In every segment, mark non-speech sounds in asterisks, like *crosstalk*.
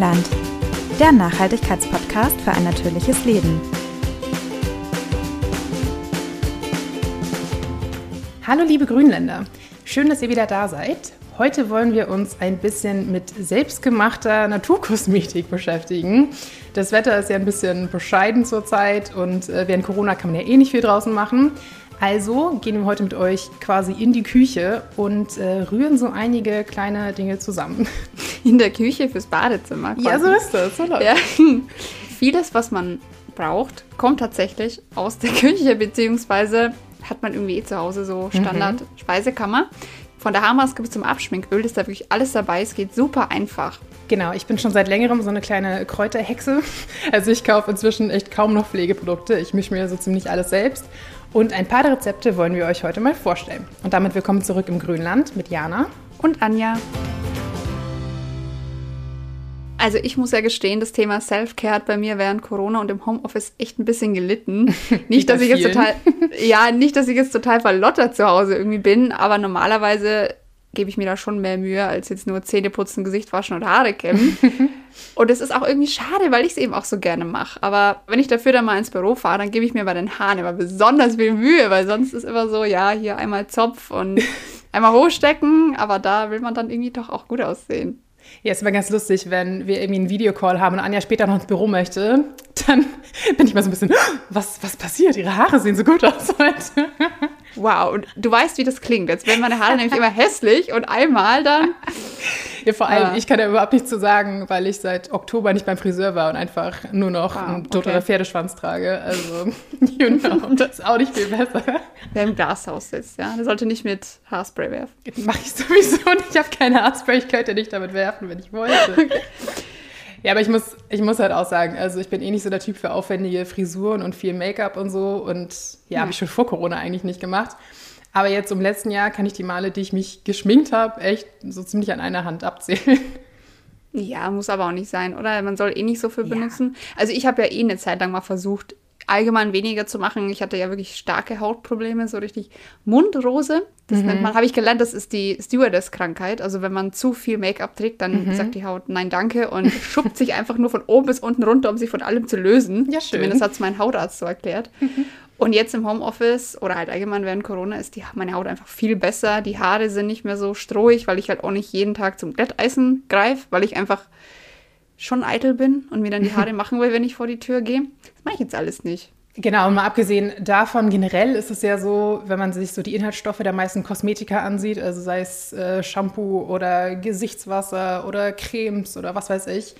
Grünland, der Nachhaltigkeitspodcast für ein natürliches Leben. Hallo liebe Grünländer, schön, dass ihr wieder da seid. Heute wollen wir uns ein bisschen mit selbstgemachter Naturkosmetik beschäftigen. Das Wetter ist ja ein bisschen bescheiden zurzeit und äh, während Corona kann man ja eh nicht viel draußen machen. Also gehen wir heute mit euch quasi in die Küche und äh, rühren so einige kleine Dinge zusammen. *laughs* In der Küche fürs Badezimmer. Quasi. Ja, so ist das. So ja. *laughs* Vieles, was man braucht, kommt tatsächlich aus der *laughs* Küche, beziehungsweise hat man irgendwie eh zu Hause so Standard-Speisekammer. Mhm. Von der Haarmaske bis zum Abschminköl ist da wirklich alles dabei. Es geht super einfach. Genau, ich bin schon seit längerem so eine kleine Kräuterhexe. Also ich kaufe inzwischen echt kaum noch Pflegeprodukte. Ich mische mir so ziemlich alles selbst. Und ein paar der Rezepte wollen wir euch heute mal vorstellen. Und damit willkommen zurück im Grünland mit Jana und Anja. Also ich muss ja gestehen, das Thema Self-Care hat bei mir während Corona und im Homeoffice echt ein bisschen gelitten. *laughs* Nicht, dass ich jetzt total, *laughs* ja, nicht, dass ich jetzt total verlottert zu Hause irgendwie bin, aber normalerweise gebe ich mir da schon mehr Mühe, als jetzt nur Zähne putzen, Gesicht waschen und Haare kämmen. *laughs* und es ist auch irgendwie schade, weil ich es eben auch so gerne mache. Aber wenn ich dafür dann mal ins Büro fahre, dann gebe ich mir bei den Haaren immer besonders viel Mühe, weil sonst ist immer so, ja, hier einmal Zopf und *laughs* einmal hochstecken, aber da will man dann irgendwie doch auch gut aussehen. Ja, ist immer ganz lustig, wenn wir irgendwie einen Videocall haben und Anja später noch ins Büro möchte, dann *laughs* bin ich mal so ein bisschen, *gasps* was, was passiert? Ihre Haare sehen so gut aus heute. Wow, und du weißt, wie das klingt. Jetzt werden meine Haare *laughs* nämlich immer hässlich und einmal dann. Ja, vor allem, ja. ich kann ja überhaupt nichts zu sagen, weil ich seit Oktober nicht beim Friseur war und einfach nur noch wow, einen totaler okay. Pferdeschwanz trage. Also, *laughs* you know, *laughs* das ist auch nicht viel besser. Wer im Glashaus sitzt, ja, der sollte nicht mit Haarspray werfen. Mach ich sowieso nicht. Ich habe keine Haarspray, ich könnte nicht damit werfen, wenn ich wollte. *laughs* Okay. Ja, aber ich muss, ich muss halt auch sagen, also ich bin eh nicht so der Typ für aufwendige Frisuren und viel Make-up und so. Und ja, ja. habe ich schon vor Corona eigentlich nicht gemacht. Aber jetzt im letzten Jahr kann ich die Male, die ich mich geschminkt habe, echt so ziemlich an einer Hand abzählen. Ja, muss aber auch nicht sein, oder? Man soll eh nicht so viel benutzen. Ja. Also ich habe ja eh eine Zeit lang mal versucht, allgemein weniger zu machen. Ich hatte ja wirklich starke Hautprobleme, so richtig Mundrose. Das mhm. nennt man, habe ich gelernt, das ist die Stewardess-Krankheit. Also wenn man zu viel Make-up trägt, dann mhm. sagt die Haut nein, danke und schuppt sich *laughs* einfach nur von oben bis unten runter, um sich von allem zu lösen. Ja, schön. Zumindest hat es mein Hautarzt so erklärt. Mhm. *laughs* Und jetzt im Homeoffice oder halt allgemein während Corona ist die, meine Haut einfach viel besser. Die Haare sind nicht mehr so strohig, weil ich halt auch nicht jeden Tag zum Glätteisen greife, weil ich einfach schon eitel bin und mir dann die Haare *laughs* machen will, wenn ich vor die Tür gehe. Das mache ich jetzt alles nicht. Genau, und mal abgesehen davon, generell ist es ja so, wenn man sich so die Inhaltsstoffe der meisten Kosmetika ansieht, also sei es äh, Shampoo oder Gesichtswasser oder Cremes oder was weiß ich,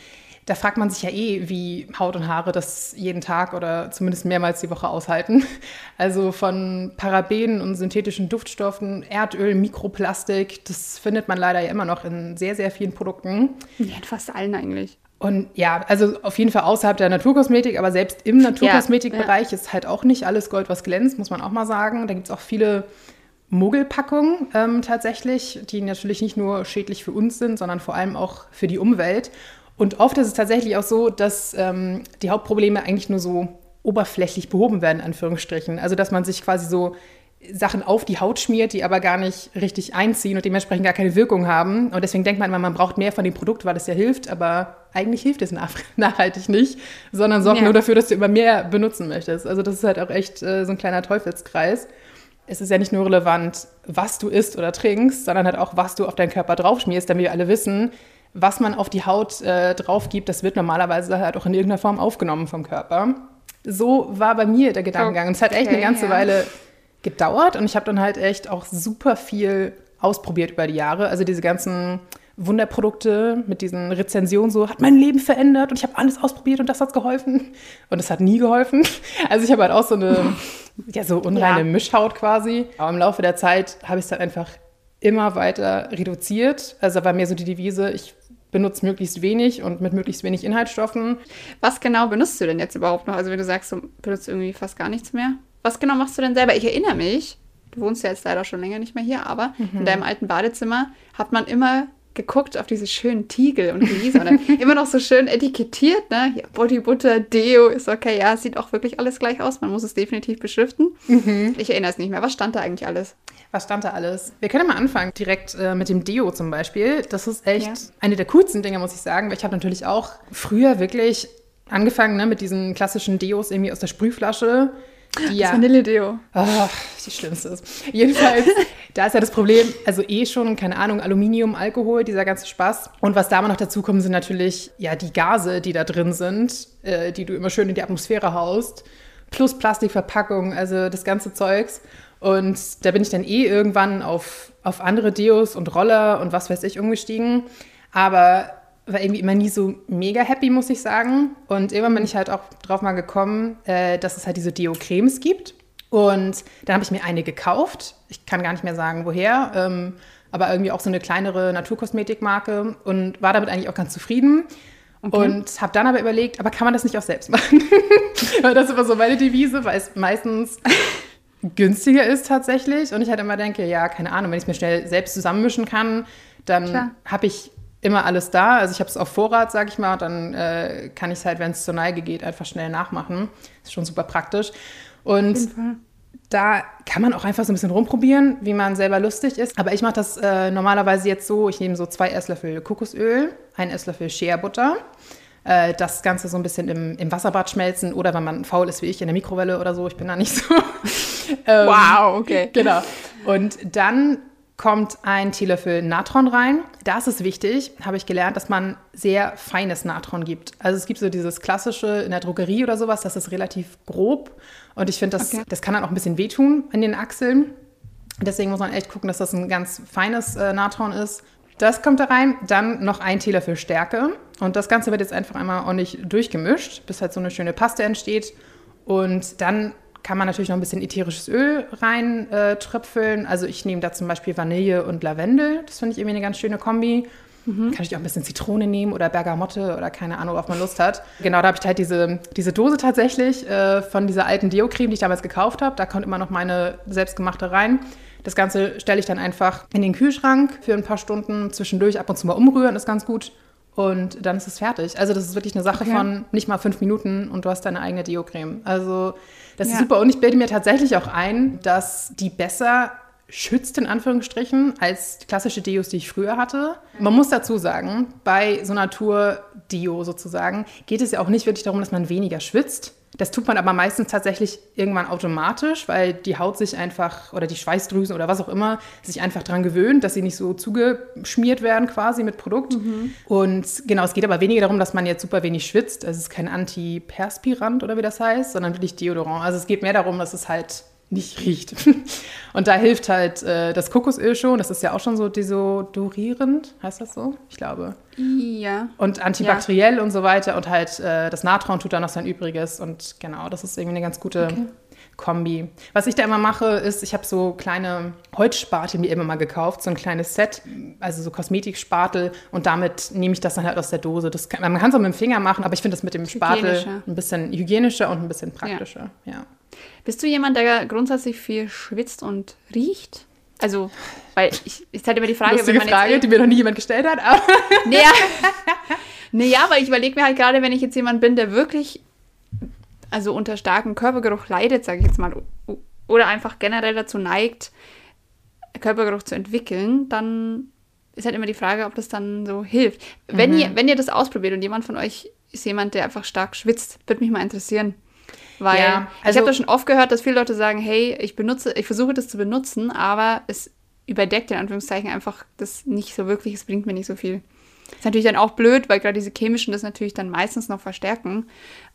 da fragt man sich ja eh, wie Haut und Haare das jeden Tag oder zumindest mehrmals die Woche aushalten. *laughs* Also von Parabenen und synthetischen Duftstoffen, Erdöl, Mikroplastik, das findet man leider ja immer noch in sehr, sehr vielen Produkten. Ja, in fast allen eigentlich. Und ja, also auf jeden Fall außerhalb der Naturkosmetik, aber selbst im Naturkosmetikbereich ja, ja. ist halt auch nicht alles Gold, was glänzt, muss man auch mal sagen. Da gibt es auch viele Mogelpackungen ähm, tatsächlich, die natürlich nicht nur schädlich für uns sind, sondern vor allem auch für die Umwelt. Und oft ist es tatsächlich auch so, dass ähm, die Hauptprobleme eigentlich nur so oberflächlich behoben werden, in Anführungsstrichen. Also dass man sich quasi so Sachen auf die Haut schmiert, die aber gar nicht richtig einziehen und dementsprechend gar keine Wirkung haben. Und deswegen denkt man immer, man braucht mehr von dem Produkt, weil es ja hilft, aber eigentlich hilft es nach *laughs* nachhaltig nicht, sondern sorgt ja. nur dafür, dass du immer mehr benutzen möchtest. Also das ist halt auch echt äh, so ein kleiner Teufelskreis. Es ist ja nicht nur relevant, was du isst oder trinkst, sondern halt auch, was du auf deinen Körper draufschmierst, damit wir alle wissen, was man auf die Haut äh, drauf gibt, das wird normalerweise halt auch in irgendeiner Form aufgenommen vom Körper. So war bei mir der Gedankengang. Und es hat echt okay, eine ganze ja. Weile gedauert und ich habe dann halt echt auch super viel ausprobiert über die Jahre. Also diese ganzen Wunderprodukte mit diesen Rezensionen so, hat mein Leben verändert und ich habe alles ausprobiert und das hat geholfen. Und es hat nie geholfen. *laughs* Also ich habe halt auch so eine, *laughs* ja, so unreine ja. Mischhaut quasi. Aber im Laufe der Zeit habe ich es dann einfach immer weiter reduziert. Also war mir so die Devise, ich benutze möglichst wenig und mit möglichst wenig Inhaltsstoffen. Was genau benutzt du denn jetzt überhaupt noch? Also wenn du sagst, du benutzt irgendwie fast gar nichts mehr? Was genau machst du denn selber? Ich erinnere mich, du wohnst ja jetzt leider schon länger nicht mehr hier, aber mhm. in deinem alten Badezimmer hat man immer geguckt auf diese schönen Tiegel und Gläser und *laughs* immer noch so schön etikettiert, ne? Ja, Body Butter, Deo ist okay, ja, sieht auch wirklich alles gleich aus. Man muss es definitiv beschriften. Mhm. Ich erinnere es nicht mehr. Was stand da eigentlich alles? Was stand da alles? Wir können mal anfangen, direkt äh, mit dem Deo zum Beispiel. Das ist echt ja. eine der coolsten Dinge, muss ich sagen, weil ich habe natürlich auch früher wirklich angefangen ne, mit diesen klassischen Deos irgendwie aus der Sprühflasche. Ja, Vanille-Deo. Oh, die schlimmste ist. Jedenfalls, *laughs* da ist ja das Problem, also eh schon, keine Ahnung, Aluminium, Alkohol, dieser ganze Spaß. Und was da immer noch dazu kommt, sind natürlich ja die Gase, die da drin sind, äh, die du immer schön in die Atmosphäre haust. Plus Plastikverpackung, also das ganze Zeugs. Und da bin ich dann eh irgendwann auf, auf andere Deos und Roller und was weiß ich umgestiegen. Aber war irgendwie immer nie so mega happy, muss ich sagen. Und irgendwann bin ich halt auch drauf mal gekommen, äh, dass es halt diese Deo-Cremes gibt. Und dann habe ich mir eine gekauft. Ich kann gar nicht mehr sagen, woher. Ähm, aber irgendwie auch so eine kleinere Naturkosmetikmarke und war damit eigentlich auch ganz zufrieden. Okay. Und habe dann aber überlegt, aber kann man das nicht auch selbst machen? *laughs* das ist immer so meine Devise, weil es meistens günstiger ist tatsächlich. Und ich halt immer denke, ja, keine Ahnung, wenn ich es mir schnell selbst zusammenmischen kann, dann habe ich immer alles da. Also ich habe es auf Vorrat, sage ich mal. Dann äh, kann ich es halt, wenn es zur Neige geht, einfach schnell nachmachen. Ist schon super praktisch. Und da kann man auch einfach so ein bisschen rumprobieren, wie man selber lustig ist. Aber ich mache das äh, normalerweise jetzt so, ich nehme so zwei Esslöffel Kokosöl, ein Esslöffel Shea Butter, äh, das Ganze so ein bisschen im, im, Wasserbad schmelzen oder wenn man faul ist wie ich, in der Mikrowelle oder so. Ich bin da nicht so. *laughs* ähm, wow, okay. Genau. Und dann kommt ein Teelöffel Natron rein. Da ist wichtig, habe ich gelernt, dass man sehr feines Natron gibt. Also es gibt so dieses klassische in der Drogerie oder sowas, das ist relativ grob. Und ich finde, das, okay. das kann dann auch ein bisschen wehtun in den Achseln. Deswegen muss man echt gucken, dass das ein ganz feines äh, Natron ist. Das kommt da rein. Dann noch ein Teelöffel Stärke. Und das Ganze wird jetzt einfach einmal ordentlich durchgemischt, bis halt so eine schöne Paste entsteht. Und dann kann man natürlich noch ein bisschen ätherisches Öl rein äh. Also ich nehme da zum Beispiel Vanille und Lavendel. Das finde ich irgendwie eine ganz schöne Kombi. Mhm. Kann ich auch ein bisschen Zitrone nehmen oder Bergamotte oder keine Ahnung, worauf man Lust hat. Genau, da habe ich halt diese, diese Dose tatsächlich äh, von dieser alten Deo-Creme, die ich damals gekauft habe. Da kommt immer noch meine selbstgemachte rein. Das Ganze stelle ich dann einfach in den Kühlschrank für ein paar Stunden. Zwischendurch ab und zu mal umrühren ist ganz gut. Und dann ist es fertig. Also das ist wirklich eine Sache okay. von nicht mal fünf Minuten und du hast deine eigene Deo-Creme. Also das ja. ist super. Und ich bilde mir tatsächlich auch ein, dass die besser schützt, in Anführungsstrichen, als klassische Deos, die ich früher hatte. Man muss dazu sagen, bei so Natur-Deo sozusagen geht es ja auch nicht wirklich darum, dass man weniger schwitzt, das tut man aber meistens tatsächlich irgendwann automatisch, weil die Haut sich einfach oder die Schweißdrüsen oder was auch immer sich einfach daran gewöhnt, dass sie nicht so zugeschmiert werden quasi mit Produkt. Mhm. Und genau, es geht aber weniger darum, dass man jetzt super wenig schwitzt. Es ist kein Antiperspirant oder wie das heißt, sondern wirklich Deodorant. Also es geht mehr darum, dass es halt nicht riecht. *laughs* Und da hilft halt äh, das Kokosöl schon. Das ist ja auch schon so desodorierend, heißt das so? Ich glaube. Ja. Und antibakteriell ja. und so weiter. Und halt äh, das Natron tut da noch sein Übriges. Und genau, das ist irgendwie eine ganz gute okay. Kombi. Was ich da immer mache, ist, ich habe so kleine Holzspatel mir immer mal gekauft, so ein kleines Set, also so Kosmetikspatel. Und damit nehme ich das dann halt aus der Dose. Das kann, man kann es auch mit dem Finger machen, aber ich finde das mit dem Spatel ein bisschen hygienischer und ein bisschen praktischer. ja. ja. Bist du jemand, der grundsätzlich viel schwitzt und riecht? Also, weil ich, ist halt immer die Frage, Lustige wenn man Frage, die mir noch nie jemand gestellt hat. Aber *laughs* naja, naja, weil ich überlege mir halt gerade, wenn ich jetzt jemand bin, der wirklich also unter starkem Körpergeruch leidet, sage ich jetzt mal, oder einfach generell dazu neigt, Körpergeruch zu entwickeln, dann ist halt immer die Frage, ob das dann so hilft. Wenn, mhm. ihr, wenn ihr das ausprobiert und jemand von euch ist jemand, der einfach stark schwitzt, würde mich mal interessieren. Weil ja, also, ich habe das schon oft gehört, dass viele Leute sagen, hey, ich benutze, ich versuche das zu benutzen, aber es überdeckt in Anführungszeichen einfach das nicht so wirklich, es bringt mir nicht so viel. Ist natürlich dann auch blöd, weil gerade diese chemischen das natürlich dann meistens noch verstärken.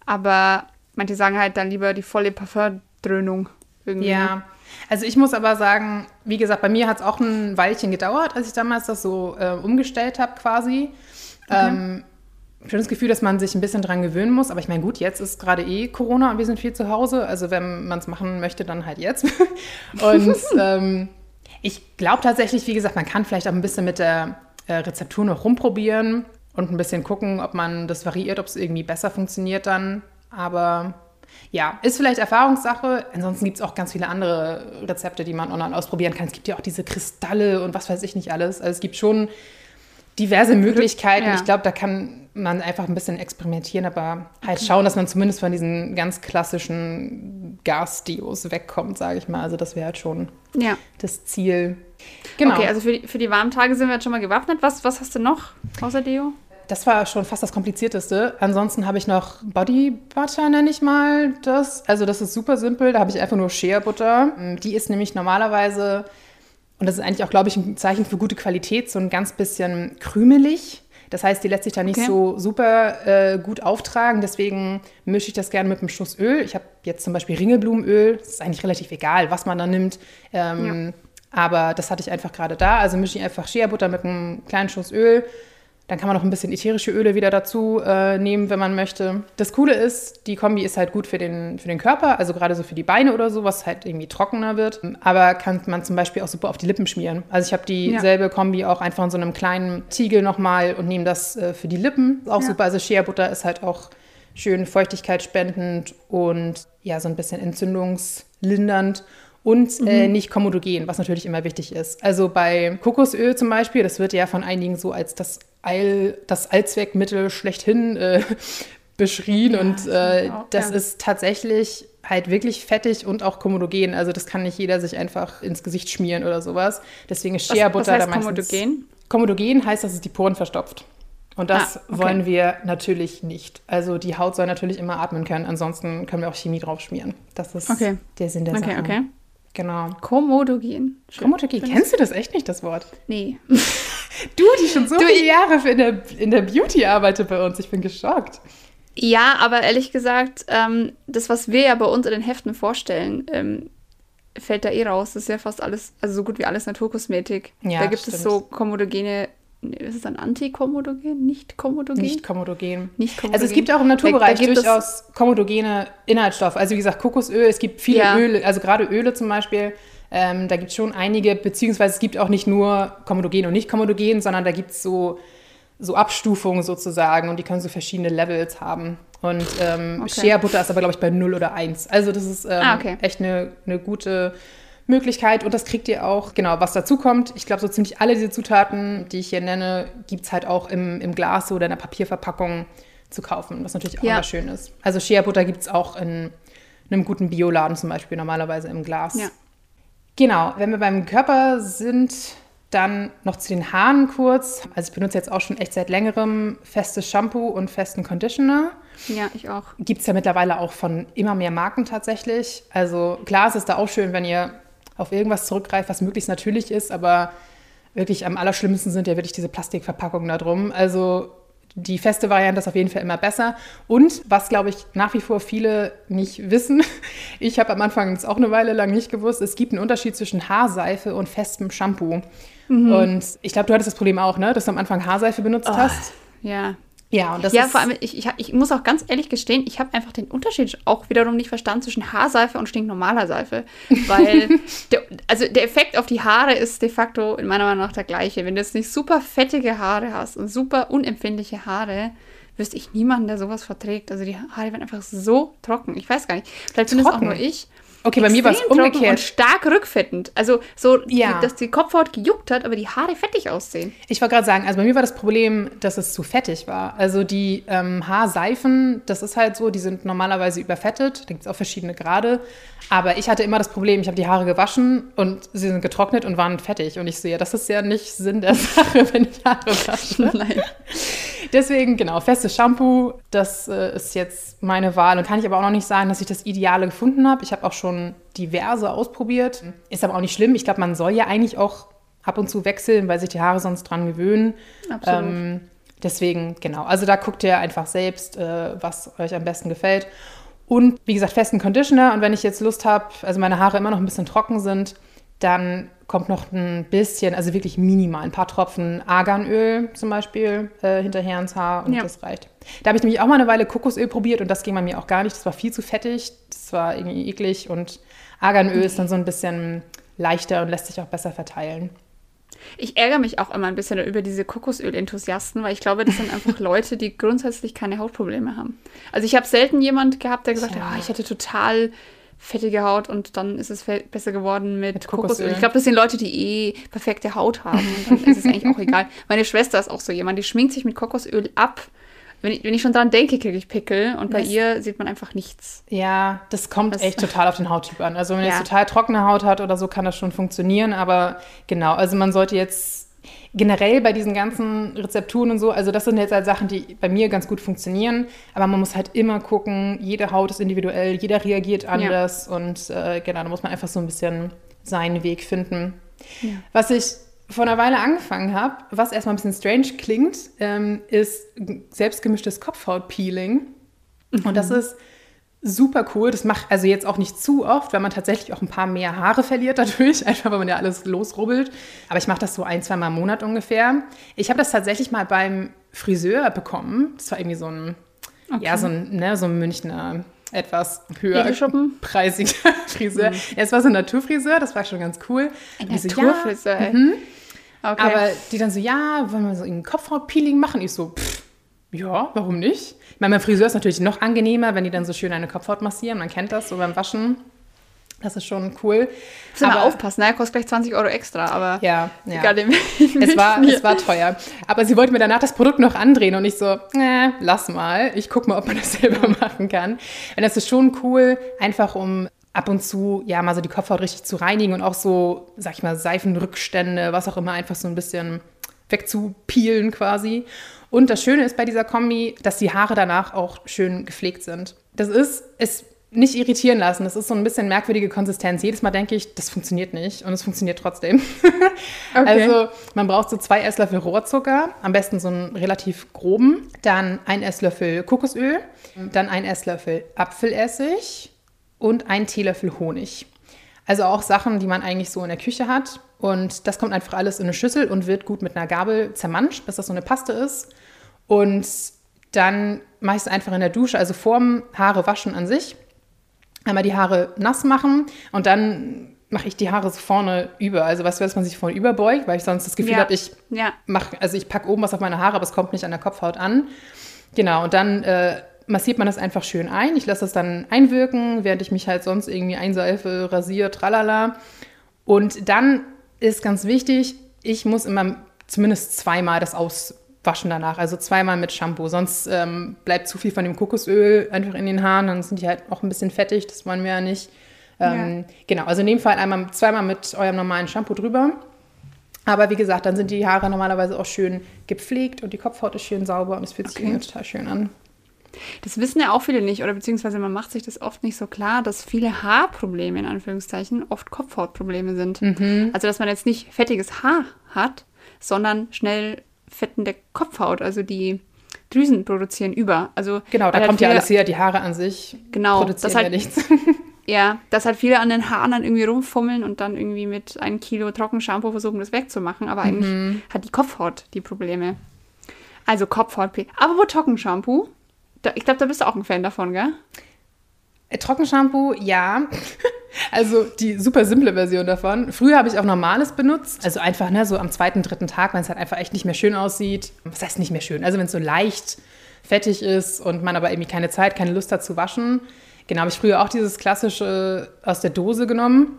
Aber manche sagen halt dann lieber die volle Parfumdröhnung irgendwie. Ja. Also ich muss aber sagen, wie gesagt, bei mir hat es auch ein Weilchen gedauert, als ich damals das so äh, umgestellt habe quasi. Okay. Ähm, schon das Gefühl, dass man sich ein bisschen dran gewöhnen muss. Aber ich meine, gut, jetzt ist gerade eh Corona und wir sind viel zu Hause. Also wenn man es machen möchte, dann halt jetzt. *laughs* und *laughs* ähm, ich glaube tatsächlich, wie gesagt, man kann vielleicht auch ein bisschen mit der äh, Rezeptur noch rumprobieren und ein bisschen gucken, ob man das variiert, ob es irgendwie besser funktioniert dann. Aber ja, ist vielleicht Erfahrungssache. Ansonsten gibt es auch ganz viele andere Rezepte, die man online ausprobieren kann. Es gibt ja auch diese Kristalle und was weiß ich nicht alles. Also es gibt schon diverse Möglichkeiten. Ja. Ich glaube, da kann man einfach ein bisschen experimentieren, aber halt okay. schauen, dass man zumindest von diesen ganz klassischen Gasdios wegkommt, sage ich mal. Also das wäre halt schon ja. das Ziel. Genau. Okay, also für die, für die warmen Tage sind wir jetzt schon mal gewappnet. Was, was hast du noch außer Deo? Das war schon fast das Komplizierteste. Ansonsten habe ich noch Body Butter, nenne ich mal das. Also das ist super simpel. Da habe ich einfach nur Shea Butter. Die ist nämlich normalerweise, und das ist eigentlich auch, glaube ich, ein Zeichen für gute Qualität, so ein ganz bisschen krümelig. Das heißt, die lässt sich da nicht okay. so super äh, gut auftragen. Deswegen mische ich das gerne mit einem Schuss Öl. Ich habe jetzt zum Beispiel Ringelblumenöl. Das ist eigentlich relativ egal, was man da nimmt. Ähm, ja. Aber das hatte ich einfach gerade da. Also mische ich einfach Shea Butter mit einem kleinen Schuss Öl dann kann man noch ein bisschen ätherische Öle wieder dazu äh, nehmen, wenn man möchte. Das Coole ist, die Kombi ist halt gut für den, für den Körper, also gerade so für die Beine oder so, was halt irgendwie trockener wird. Aber kann man zum Beispiel auch super auf die Lippen schmieren. Also ich habe dieselbe ja. Kombi auch einfach in so einem kleinen Tiegel nochmal und nehme das äh, für die Lippen. Auch ja. super. Also Shea Butter ist halt auch schön feuchtigkeitsspendend und ja, so ein bisschen entzündungslindernd und äh, mhm. äh, nicht komodogen, was natürlich immer wichtig ist. Also bei Kokosöl zum Beispiel, das wird ja von einigen so als das, Eil, das Allzweckmittel schlechthin äh, *laughs* beschrien ja, und äh, auch, das ja. ist tatsächlich halt wirklich fettig und auch komodogen. Also das kann nicht jeder sich einfach ins Gesicht schmieren oder sowas. Deswegen ist Shea Butter da meistens. Komodogen? Komodogen heißt, dass es die Poren verstopft. Und das ah, okay. wollen wir natürlich nicht. Also die Haut soll natürlich immer atmen können. Ansonsten können wir auch Chemie drauf schmieren. Das ist okay. der Sinn der okay, Sache. Okay. Genau. Komodogen. Komodogen. Kennst du das echt nicht, das Wort? Nee. *laughs* du, die schon so *laughs* du, viele Jahre in der, in der Beauty arbeitet bei uns. Ich bin geschockt. Ja, aber ehrlich gesagt, ähm, das, was wir ja bei uns in den Heften vorstellen, ähm, fällt da eh raus. Das ist ja fast alles, also so gut wie alles Naturkosmetik. Ja, da gibt stimmt. es so komodogene ist es dann antikomodogen? Nicht komodogen? Nicht komodogen. Nicht komodogen. Also es gibt auch im Naturbereich da, da durchaus komodogene Inhaltsstoffe. Also wie gesagt, Kokosöl, es gibt viele ja. Öle, also gerade Öle zum Beispiel. Ähm, da gibt es schon einige, beziehungsweise es gibt auch nicht nur komodogen und nicht komodogen, sondern da gibt es so, so Abstufungen sozusagen und die können so verschiedene Levels haben. Und ähm, okay. Shea Butter ist aber, glaube ich, bei 0 oder 1. Also das ist ähm, ah, okay. echt eine, eine gute Möglichkeit und das kriegt ihr auch, genau, was dazu kommt. Ich glaube, so ziemlich alle diese Zutaten, die ich hier nenne, gibt es halt auch im, im Glas oder in der Papierverpackung zu kaufen, was natürlich auch ja. immer schön ist. Also Shea Butter gibt es auch in einem guten Bioladen zum Beispiel, normalerweise im Glas. Ja. Genau, wenn wir beim Körper sind, dann noch zu den Haaren kurz. Also ich benutze jetzt auch schon echt seit längerem festes Shampoo und festen Conditioner. Ja, ich auch. Gibt es ja mittlerweile auch von immer mehr Marken tatsächlich. Also klar, es ist da auch schön, wenn ihr auf irgendwas zurückgreift, was möglichst natürlich ist, aber wirklich am allerschlimmsten sind ja wirklich diese Plastikverpackungen da drum. Also die feste Variante ist auf jeden Fall immer besser. Und was, glaube ich, nach wie vor viele nicht wissen, *laughs* ich habe am Anfang das auch eine Weile lang nicht gewusst, es gibt einen Unterschied zwischen Haarseife und festem Shampoo. Mhm. Und ich glaube, du hattest das Problem auch, ne? dass du am Anfang Haarseife benutzt oh, hast. Ja, ja, und das ja, ist vor allem, ich, ich, ich muss auch ganz ehrlich gestehen, ich habe einfach den Unterschied auch wiederum nicht verstanden zwischen Haarseife und stinknormaler Seife. *laughs* Weil, der, also der Effekt auf die Haare ist de facto in meiner Meinung nach der gleiche. Wenn du jetzt nicht super fettige Haare hast und super unempfindliche Haare, wüsste ich niemanden, der sowas verträgt. Also die Haare werden einfach so trocken. Ich weiß gar nicht. Vielleicht bin es auch nur ich. Okay, bei mir war es umgekehrt. Und stark rückfettend. Also so, ja. dass die Kopfhaut gejuckt hat, aber die Haare fettig aussehen. Ich wollte gerade sagen, also bei mir war das Problem, dass es zu fettig war. Also die ähm, Haarseifen, das ist halt so, die sind normalerweise überfettet. Da gibt es auch verschiedene Grade. Aber ich hatte immer das Problem, ich habe die Haare gewaschen und sie sind getrocknet und waren fettig. Und ich sehe, so, ja, das ist ja nicht Sinn der *laughs* Sache, wenn ich Haare wasche. *laughs* Nein. Deswegen, genau, festes Shampoo, das äh, ist jetzt meine Wahl. Und kann ich aber auch noch nicht sagen, dass ich das Ideale gefunden habe. Ich habe auch schon diverse ausprobiert. Ist aber auch nicht schlimm. Ich glaube, man soll ja eigentlich auch ab und zu wechseln, weil sich die Haare sonst dran gewöhnen. Absolut. Ähm, deswegen, genau. Also da guckt ihr einfach selbst, äh, was euch am besten gefällt. Und wie gesagt, festen Conditioner. Und wenn ich jetzt Lust habe, also meine Haare immer noch ein bisschen trocken sind, dann kommt noch ein bisschen, also wirklich minimal, ein paar Tropfen Arganöl zum Beispiel äh, hinterher ins Haar und ja. das reicht. Da habe ich nämlich auch mal eine Weile Kokosöl probiert und das ging bei mir auch gar nicht. Das war viel zu fettig, das war irgendwie eklig und Arganöl okay. ist dann so ein bisschen leichter und lässt sich auch besser verteilen. Ich ärgere mich auch immer ein bisschen über diese Kokosöl-Enthusiasten, weil ich glaube, das sind einfach *laughs* Leute, die grundsätzlich keine Hautprobleme haben. Also ich habe selten jemand gehabt, der gesagt ja. hat, oh, ich hätte total fettige Haut und dann ist es besser geworden mit, Mit Kokosöl. Kokosöl. Ich glaube, das sind Leute, die eh perfekte Haut haben. Und dann ist es eigentlich auch *laughs* egal. Meine Schwester ist auch so jemand, die schminkt sich mit Kokosöl ab. Wenn ich, wenn ich schon dran denke, kriege ich Pickel und bei Das- ihr sieht man einfach nichts. Ja, das kommt Das- echt total auf den Hauttyp an. Also wenn man Ja. jetzt total trockene Haut hat oder so, kann das schon funktionieren. Aber genau, also man sollte jetzt generell bei diesen ganzen Rezepturen und so, also das sind jetzt halt Sachen, die bei mir ganz gut funktionieren. Aber man muss halt immer gucken, jede Haut ist individuell, jeder reagiert anders. Und äh, genau, da muss man einfach so ein bisschen seinen Weg finden. Was ich vor einer Weile angefangen habe, was erstmal ein bisschen strange klingt, ähm, ist selbstgemischtes Kopfhautpeeling. Und das ist super cool. Das macht also jetzt auch nicht zu oft, weil man tatsächlich auch ein paar mehr Haare verliert dadurch, *laughs* einfach weil man ja alles losrubbelt. Aber ich mache das so ein, zwei Mal im Monat ungefähr. Ich habe das tatsächlich mal beim Friseur bekommen. Das war irgendwie so ein, ja, so ein, ne, so ein Münchner etwas höher preisiger *laughs* Friseur. Ja, es war so ein Naturfriseur, das war schon ganz cool. Ein die so, ja, Naturfriseur. ey. Okay. aber die dann so, ja, wollen wir so ein Kopfhautpeeling machen? Ich so, pff, ja, warum nicht? Ich meine, beim Friseur ist natürlich noch angenehmer, wenn die dann so schön eine Kopfhaut massieren. Man kennt das so beim Waschen. Das ist schon cool. Muss immer Aber- aufpassen, ne? Kostet gleich 20 Euro extra, aber Ja, ja. egal Es war, es war teuer. Aber sie wollte mir danach das Produkt noch andrehen und ich so, äh, lass mal. Ich guck mal, ob man das *laughs* selber machen kann. Und das ist schon cool, einfach um ab und zu ja mal so die Kopfhaut richtig zu reinigen und auch so, sag ich mal, Seifenrückstände, was auch immer, einfach so ein bisschen wegzupielen quasi. Und das Schöne ist bei dieser Kombi, dass die Haare danach auch schön gepflegt sind. Das ist, es nicht irritieren lassen. Das ist so ein bisschen merkwürdige Konsistenz. Jedes Mal denke ich, das funktioniert nicht und es funktioniert trotzdem. *laughs* Also man braucht so zwei Esslöffel Rohrzucker, am besten so einen relativ groben, dann ein Esslöffel Kokosöl, dann ein Esslöffel Apfelessig und ein Teelöffel Honig. Also auch Sachen, die man eigentlich so in der Küche hat. Und das kommt einfach alles in eine Schüssel und wird gut mit einer Gabel zermanscht, bis das so eine Paste ist. Und dann mache ich es einfach in der Dusche, also vorm Haare waschen an sich. Einmal die Haare nass machen und dann mache ich die Haare so vorne über. Also weißt du, dass man sich vorne überbeugt, weil ich sonst das Gefühl Ja. habe, ich Ja. mache, also ich packe oben was auf meine Haare, aber es kommt nicht an der Kopfhaut an. Genau, und dann äh, massiert man das einfach schön ein. Ich lasse das dann einwirken, während ich mich halt sonst irgendwie einseife, rasiere, tralala. Und dann ist ganz wichtig, ich muss immer zumindest zweimal das auswaschen danach. Also zweimal mit Shampoo. Sonst ähm, bleibt zu viel von dem Kokosöl einfach in den Haaren. Dann sind die halt auch ein bisschen fettig. Das wollen wir ja nicht. Ähm, Genau, also in dem Fall einmal zweimal mit eurem normalen Shampoo drüber. Aber wie gesagt, dann sind die Haare normalerweise auch schön gepflegt und die Kopfhaut ist schön sauber und es fühlt sich Okay. total schön an. Das wissen ja auch viele nicht, oder beziehungsweise man macht sich das oft nicht so klar, dass viele Haarprobleme in Anführungszeichen oft Kopfhautprobleme sind. Mhm. Also dass man jetzt nicht fettiges Haar hat, sondern schnell fettende Kopfhaut, also die Drüsen produzieren über. Also Genau, da halt kommt ja alles her. Die Haare an sich Genau, produzieren das halt- ja nichts. *laughs* Ja, dass halt viele an den Haaren dann irgendwie rumfummeln und dann irgendwie mit einem Kilo Trockenshampoo versuchen, das wegzumachen. Aber eigentlich Mhm. hat die Kopfhaut die Probleme. Also Kopfhaut. Aber wo Trockenshampoo? Da, ich glaube, da bist du auch ein Fan davon, gell? Äh, Trockenshampoo, ja. Also die super simple Version davon. Früher habe ich auch normales benutzt. Also einfach, ne, so am zweiten, dritten Tag, wenn es halt einfach echt nicht mehr schön aussieht. Was heißt nicht mehr schön? Also wenn es so leicht fettig ist und man aber irgendwie keine Zeit, keine Lust hat zu waschen. Genau, habe ich früher auch dieses klassische aus der Dose genommen.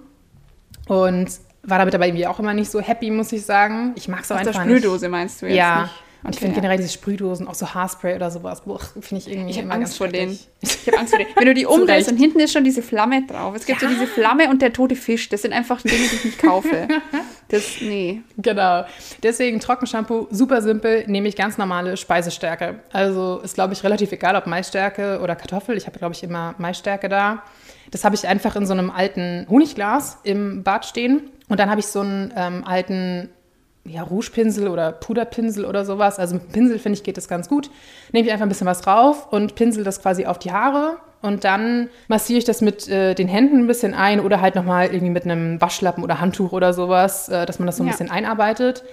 Und war damit aber irgendwie auch immer nicht so happy, muss ich sagen. Ich mag es auch Aus der einfach nicht. Sprühdose meinst du jetzt Ja. nicht? Und ich finde ja. generell diese Sprühdosen, auch so Haarspray oder sowas, finde ich irgendwie Ich habe immer Angst ganz vor denen. Ich habe Angst vor denen. Wenn du die *laughs* umdrehst und hinten ist schon diese Flamme drauf. Es gibt so diese Flamme und der tote Fisch. Das sind einfach Dinge, die ich nicht kaufe. *laughs* Das, nee. Genau. Deswegen Trockenshampoo, super simpel, nehme ich ganz normale Speisestärke. Also ist, glaube ich, relativ egal, ob Maisstärke oder Kartoffel. Ich habe, glaube ich, immer Maisstärke da. Das habe ich einfach in so einem alten Honigglas im Bad stehen. Und dann habe ich so einen ähm, alten ja, Rougepinsel oder Puderpinsel oder sowas. Also mit dem Pinsel, finde ich, geht das ganz gut. Nehme ich einfach ein bisschen was drauf und pinsel das quasi auf die Haare. Und dann massiere ich das mit äh, den Händen ein bisschen ein oder halt nochmal irgendwie mit einem Waschlappen oder Handtuch oder sowas, äh, dass man das so ein Ja. bisschen einarbeitet.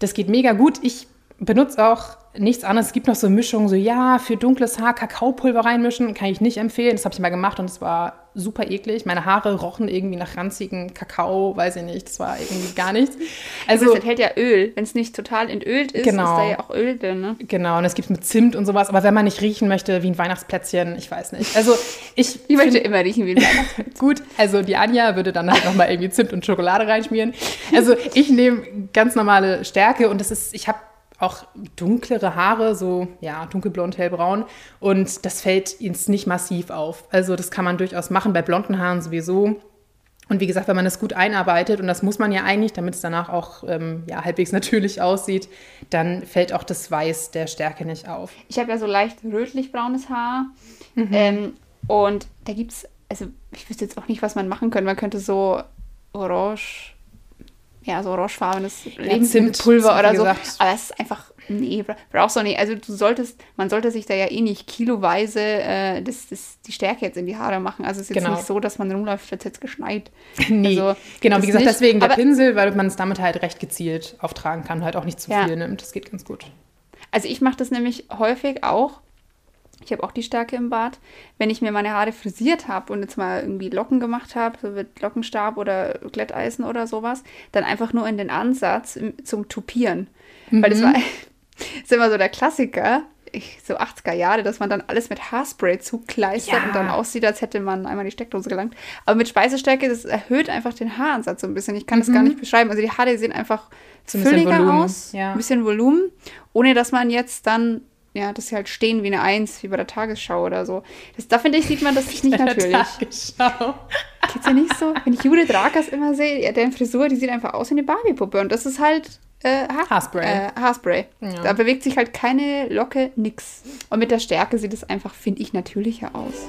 Das geht mega gut. Ich benutze auch nichts anderes. Es gibt noch so Mischungen, so ja, für dunkles Haar Kakaopulver reinmischen, kann ich nicht empfehlen. Das habe ich mal gemacht und es war super eklig. Meine Haare rochen irgendwie nach ranzigen Kakao, weiß ich nicht. Das war irgendwie gar nichts. Also, das enthält ja Öl. Wenn es nicht total entölt ist, genau, ist da ja auch Öl drin. Ne? Genau, und es gibt mit Zimt und sowas. Aber wenn man nicht riechen möchte wie ein Weihnachtsplätzchen, ich weiß nicht. Also ich, *laughs* ich möchte immer riechen wie ein *laughs* Weihnachtsplätzchen. Gut, also die Anja würde dann halt nochmal irgendwie Zimt und Schokolade reinschmieren. Also ich nehme ganz normale Stärke und das ist, ich habe auch dunklere Haare, so ja, dunkelblond, hellbraun. Und das fällt ihnen nicht massiv auf. Also das kann man durchaus machen, bei blonden Haaren sowieso. Und wie gesagt, wenn man das gut einarbeitet, und das muss man ja eigentlich, damit es danach auch ähm, ja, halbwegs natürlich aussieht, dann fällt auch das Weiß der Stärke nicht auf. Ich habe ja so leicht rötlich-braunes Haar. Mhm. Ähm, und da gibt es, also ich wüsste jetzt auch nicht, was man machen könnte. Man könnte so orange ja, so orangefarbenes ja, Lebensmittelpulver oder so. Gesagt. Aber es ist einfach, nee, brauchst du nicht. Also du solltest, man sollte sich da ja eh nicht kiloweise äh, das, das, die Stärke jetzt in die Haare machen. Also es ist jetzt genau. nicht so, dass man rumläuft, wird jetzt geschneit. *laughs* nee, also, genau, wie gesagt, nicht. deswegen der Pinsel, weil man es damit halt recht gezielt auftragen kann, halt auch nicht zu ja. viel nimmt. Das geht ganz gut. Also ich mache das nämlich häufig auch, ich habe auch die Stärke im Bart. Wenn ich mir meine Haare frisiert habe und jetzt mal irgendwie Locken gemacht habe, so mit Lockenstab oder Glätteisen oder sowas, dann einfach nur in den Ansatz zum Tupieren. Mhm. Weil das war *laughs* ist immer so der Klassiker, ich, so 80er Jahre, dass man dann alles mit Haarspray zukleistert ja. und dann aussieht, als hätte man einmal die Steckdose gelangt. Aber mit Speisestärke, das erhöht einfach den Haaransatz so ein bisschen. Ich kann mhm. das gar nicht beschreiben. Also die Haare sehen einfach so fülliger aus, ja. ein bisschen Volumen, ohne dass man jetzt dann ja, dass sie halt stehen wie eine Eins, wie bei der Tagesschau oder so. Das, da finde ich, sieht man das nicht natürlich. Tagesschau. Geht's ja nicht so? Wenn ich Judith Rakers immer sehe, deren Frisur, die sieht einfach aus wie eine Barbie-Puppe. Und das ist halt äh, ha Haarspray. Äh, Haarspray. Ja. Da bewegt sich halt keine Locke, nix. Und mit der Stärke sieht es einfach, finde ich, natürlicher aus.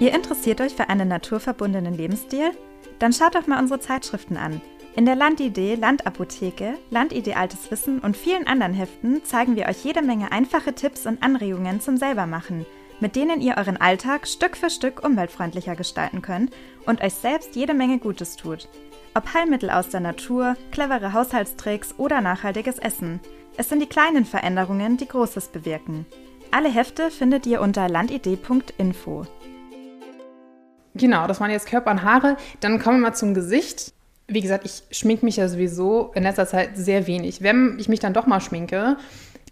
Ihr interessiert euch für einen naturverbundenen Lebensstil? Dann schaut doch mal unsere Zeitschriften an. In der Landidee, Landapotheke, Landidee Altes Wissen und vielen anderen Heften zeigen wir euch jede Menge einfache Tipps und Anregungen zum Selbermachen, mit denen ihr euren Alltag Stück für Stück umweltfreundlicher gestalten könnt und euch selbst jede Menge Gutes tut. Ob Heilmittel aus der Natur, clevere Haushaltstricks oder nachhaltiges Essen. Es sind die kleinen Veränderungen, die Großes bewirken. Alle Hefte findet ihr unter landidee.info. Genau, das waren jetzt Körper und Haare. Dann kommen wir mal zum Gesicht wie gesagt, ich schminke mich ja sowieso in letzter Zeit sehr wenig. Wenn ich mich dann doch mal schminke,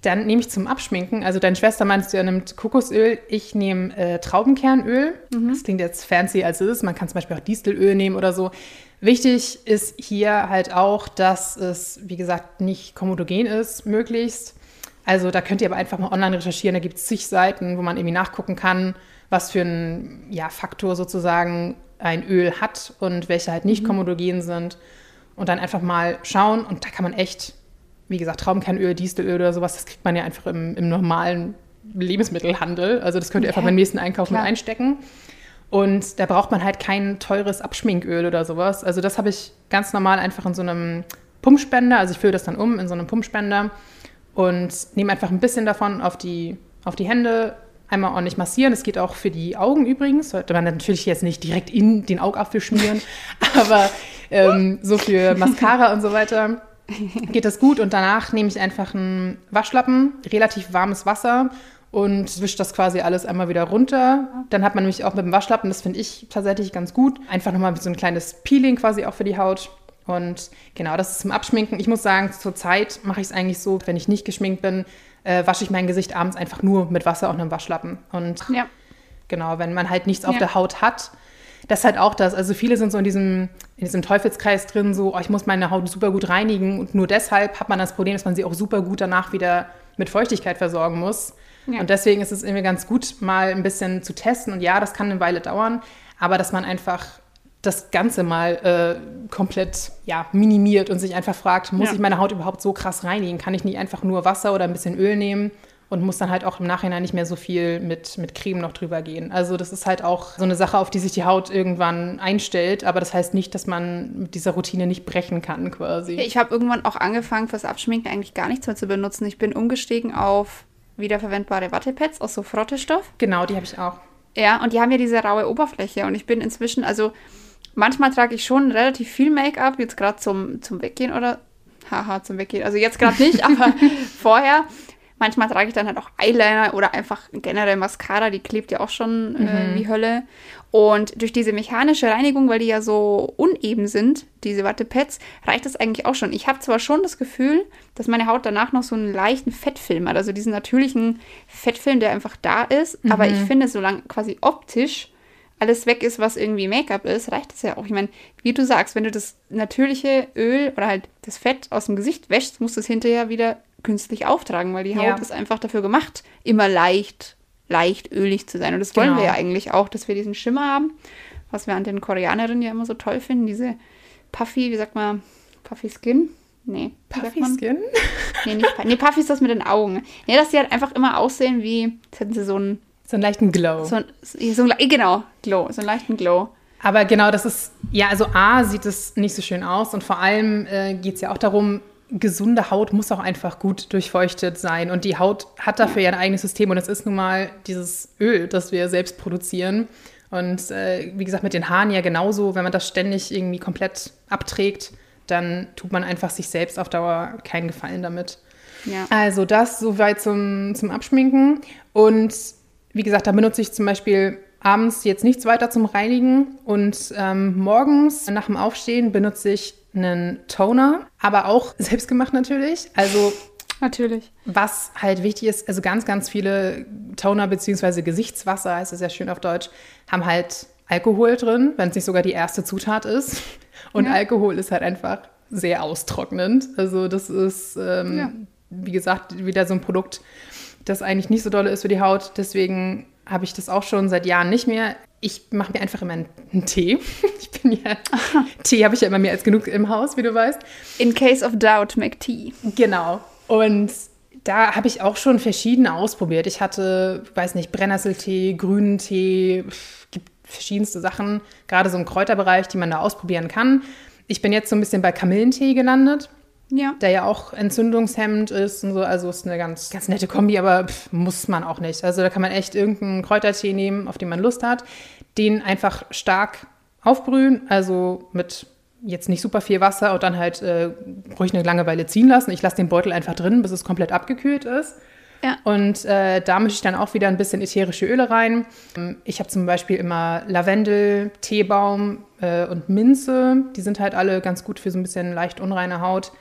dann nehme ich zum Abschminken, also deine Schwester meinst du, ja nimmt Kokosöl, ich nehme äh, Traubenkernöl. Mhm. Das klingt jetzt fancy als es ist. Man kann zum Beispiel auch Distelöl nehmen oder so. Wichtig ist hier halt auch, dass es, wie gesagt, nicht komodogen ist, möglichst. Also da könnt ihr aber einfach mal online recherchieren. Da gibt es zig Seiten, wo man irgendwie nachgucken kann, was für ein ja, Faktor sozusagen ein Öl hat und welche halt nicht mhm. komodogen sind. Und dann einfach mal schauen. Und da kann man echt, wie gesagt, Traubenkernöl, Distelöl oder sowas, das kriegt man ja einfach im, im normalen Lebensmittelhandel. Also das könnt ihr ja, einfach beim nächsten Einkauf klar. mit einstecken. Und da braucht man halt kein teures Abschminköl oder sowas. Also das habe ich ganz normal einfach in so einem Pumpspender. Also ich fülle das dann um in so einem Pumpspender und nehme einfach ein bisschen davon auf die, auf die Hände, Einmal ordentlich massieren. Das geht auch für die Augen übrigens. Sollte man natürlich jetzt nicht direkt in den Augapfel schmieren, *laughs* aber ähm, so für Mascara und so weiter geht das gut. Und danach nehme ich einfach einen Waschlappen, relativ warmes Wasser und wische das quasi alles einmal wieder runter. Dann hat man nämlich auch mit dem Waschlappen, das finde ich tatsächlich ganz gut, einfach nochmal so ein kleines Peeling quasi auch für die Haut. Und genau, das ist zum Abschminken. Ich muss sagen, zur Zeit mache ich es eigentlich so, wenn ich nicht geschminkt bin, äh, wasche ich mein Gesicht abends einfach nur mit Wasser und einem Waschlappen. Und ja. genau, wenn man halt nichts auf ja. der Haut hat, das ist halt auch das. Also viele sind so in diesem, in diesem Teufelskreis drin, so, oh, ich muss meine Haut super gut reinigen und nur deshalb hat man das Problem, dass man sie auch super gut danach wieder mit Feuchtigkeit versorgen muss. Ja. Und deswegen ist es irgendwie ganz gut, mal ein bisschen zu testen. Und ja, das kann eine Weile dauern, aber dass man einfach das Ganze mal äh, komplett ja, minimiert und sich einfach fragt, muss ja. ich meine Haut überhaupt so krass reinigen? Kann ich nicht einfach nur Wasser oder ein bisschen Öl nehmen und muss dann halt auch im Nachhinein nicht mehr so viel mit, mit Creme noch drüber gehen? Also das ist halt auch so eine Sache, auf die sich die Haut irgendwann einstellt, aber das heißt nicht, dass man mit dieser Routine nicht brechen kann quasi. Ich habe irgendwann auch angefangen, fürs Abschminken eigentlich gar nichts mehr zu benutzen. Ich bin umgestiegen auf wiederverwendbare Wattepads aus so Frottestoff. Genau, die habe ich auch. Ja, und die haben ja diese raue Oberfläche und ich bin inzwischen, also manchmal trage ich schon relativ viel Make-up, jetzt gerade zum, zum Weggehen oder, haha, zum Weggehen, also jetzt gerade nicht, *laughs* aber vorher, Manchmal trage ich dann halt auch Eyeliner oder einfach generell Mascara, die klebt ja auch schon äh, Mhm. wie Hölle. Und durch diese mechanische Reinigung, weil die ja so uneben sind, diese Wattepads, reicht das eigentlich auch schon. Ich habe zwar schon das Gefühl, dass meine Haut danach noch so einen leichten Fettfilm hat, also diesen natürlichen Fettfilm, der einfach da ist. Aber Mhm. ich finde, solange quasi optisch alles weg ist, was irgendwie Make-up ist, reicht das ja auch. Ich meine, wie du sagst, wenn du das natürliche Öl oder halt das Fett aus dem Gesicht wäschst, musst du es hinterher wieder künstlich auftragen, weil die Haut Ja. ist einfach dafür gemacht, immer leicht, leicht ölig zu sein. Und das wollen Genau. wir ja eigentlich auch, dass wir diesen Schimmer haben, was wir an den Koreanerinnen ja immer so toll finden, diese Puffy, wie sagt man, Puffy Skin? Nee. Puffy? Skin? Nee, nicht Puffy. Nee, Puffy ist das mit den Augen. Nee, dass die halt einfach immer aussehen wie, als hätten sie so einen, So einen leichten Glow. so, ein- so ein, genau, Glow, so einen leichten Glow. Aber genau, das ist, ja, also A, sieht es nicht so schön aus und vor allem äh, geht es ja auch darum, gesunde Haut muss auch einfach gut durchfeuchtet sein und die Haut hat dafür ja ein eigenes System und es ist nun mal dieses Öl, das wir selbst produzieren. Und äh, wie gesagt, mit den Haaren ja genauso, wenn man das ständig irgendwie komplett abträgt, dann tut man einfach sich selbst auf Dauer keinen Gefallen damit. Ja. Also das soweit zum, zum Abschminken. Und wie gesagt, da benutze ich zum Beispiel abends jetzt nichts weiter zum Reinigen. Und ähm, morgens nach dem Aufstehen benutze ich einen Toner, aber auch *laughs* selbstgemacht natürlich. Also Natürlich. was halt wichtig ist, also ganz, ganz viele Toner bzw. Gesichtswasser, heißt es ja schön auf Deutsch, haben halt Alkohol drin, wenn es nicht sogar die erste Zutat ist. *laughs* Und Ja. Alkohol ist halt einfach sehr austrocknend. Also das ist, ähm, Ja. wie gesagt, wieder so ein Produkt, das eigentlich nicht so dolle ist für die Haut. Deswegen habe ich das auch schon seit Jahren nicht mehr. Ich mache mir einfach immer einen, *laughs* Tee. Ich bin ja, *laughs* Tee habe ich ja immer mehr als genug im Haus, wie du weißt. In case of doubt, make tea. Genau. Und da habe ich auch schon verschiedene ausprobiert. Ich hatte, weiß nicht, Brennnesseltee, grünen Tee, gibt verschiedenste Sachen, gerade so im Kräuterbereich, die man da ausprobieren kann. Ich bin jetzt so ein bisschen bei Kamillentee gelandet, Ja. der ja auch entzündungshemmend ist und so. Also ist eine ganz, ganz nette Kombi, aber pf, muss man auch nicht. Also da kann man echt irgendeinen Kräutertee nehmen, auf den man Lust hat, den einfach stark aufbrühen, also mit jetzt nicht super viel Wasser und dann halt äh, ruhig eine lange Weile ziehen lassen. Ich lasse den Beutel einfach drin, bis es komplett abgekühlt ist. Ja. Und äh, da mische ich dann auch wieder ein bisschen ätherische Öle rein. Ich habe zum Beispiel immer Lavendel, Teebaum äh, und Minze. Die sind halt alle ganz gut für so ein bisschen leicht unreine Haut.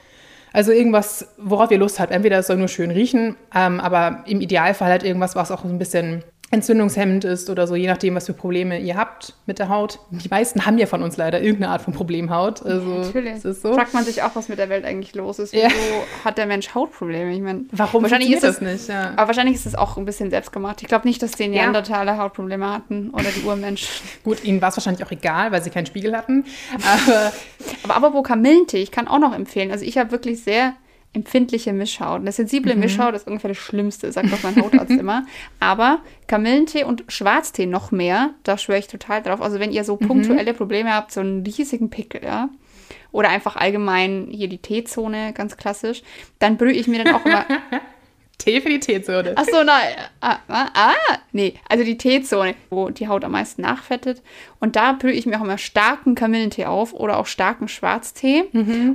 Also irgendwas, worauf ihr Lust habt. Entweder es soll nur schön riechen, ähm, aber im Idealfall halt irgendwas, was auch so ein bisschen entzündungshemmend ist oder so, je nachdem, was für Probleme ihr habt mit der Haut. Die meisten haben ja von uns leider irgendeine Art von Problemhaut. Also Natürlich. es ist so. Fragt man sich auch, was mit der Welt eigentlich los ist. Ja. Wieso hat der Mensch Hautprobleme? Ich meine, Warum wahrscheinlich ist das nicht? Ja. Aber wahrscheinlich ist es auch ein bisschen selbstgemacht. Ich glaube nicht, dass die Neandertaler Hautprobleme hatten oder die Urmenschen. *laughs* Gut, ihnen war es wahrscheinlich auch egal, weil sie keinen Spiegel hatten. *laughs* Aber Aber apropos Kamillentee, ich kann auch noch empfehlen. Also ich habe wirklich sehr empfindliche Mischhaut. Eine sensible Mhm. Mischhaut ist ungefähr das Schlimmste, sagt doch mein Hautarzt *laughs* immer. Aber Kamillentee und Schwarztee noch mehr, da schwöre ich total drauf. Also wenn ihr so Mhm. punktuelle Probleme habt, so einen riesigen Pickel, ja, oder einfach allgemein hier die T-Zone, ganz klassisch, dann brühe ich mir dann auch immer *laughs* Tee für die Teezone. Ach so, nein. Ah, ah, nee, also die T-Zone, wo die Haut am meisten nachfettet. Und da brühe ich mir auch immer starken Kamillentee auf oder auch starken Schwarztee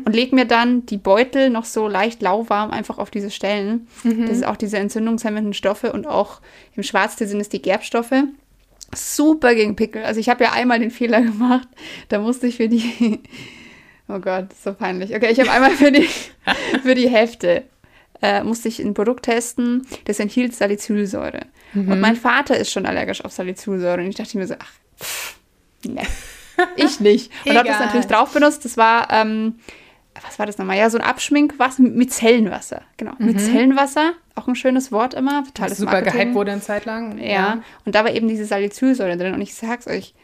und lege mir dann die Beutel noch so leicht lauwarm einfach auf diese Stellen. Das ist auch diese entzündungshemmenden Stoffe und auch im Schwarztee sind es die Gerbstoffe. Super gegen Pickel. Also ich habe ja einmal den Fehler gemacht, da musste ich für die *laughs* Oh Gott, so peinlich. Okay, ich habe einmal für die, *laughs* für die Hefte äh, musste ich ein Produkt testen, das enthielt Salicylsäure. Und mein Vater ist schon allergisch auf Salicylsäure. Und ich dachte mir so, ach, pff, ne, *laughs* ich nicht. Und habe das natürlich drauf benutzt. Das war, ähm, was war das nochmal? Ja, so ein Abschminkwasser mit Micellenwasser. Genau, Micellenwasser, auch ein schönes Wort immer. Totales Das super Marketing. gehypt wurde eine Zeit lang. Ja. Und da war eben diese Salicylsäure drin. Und ich sag's euch,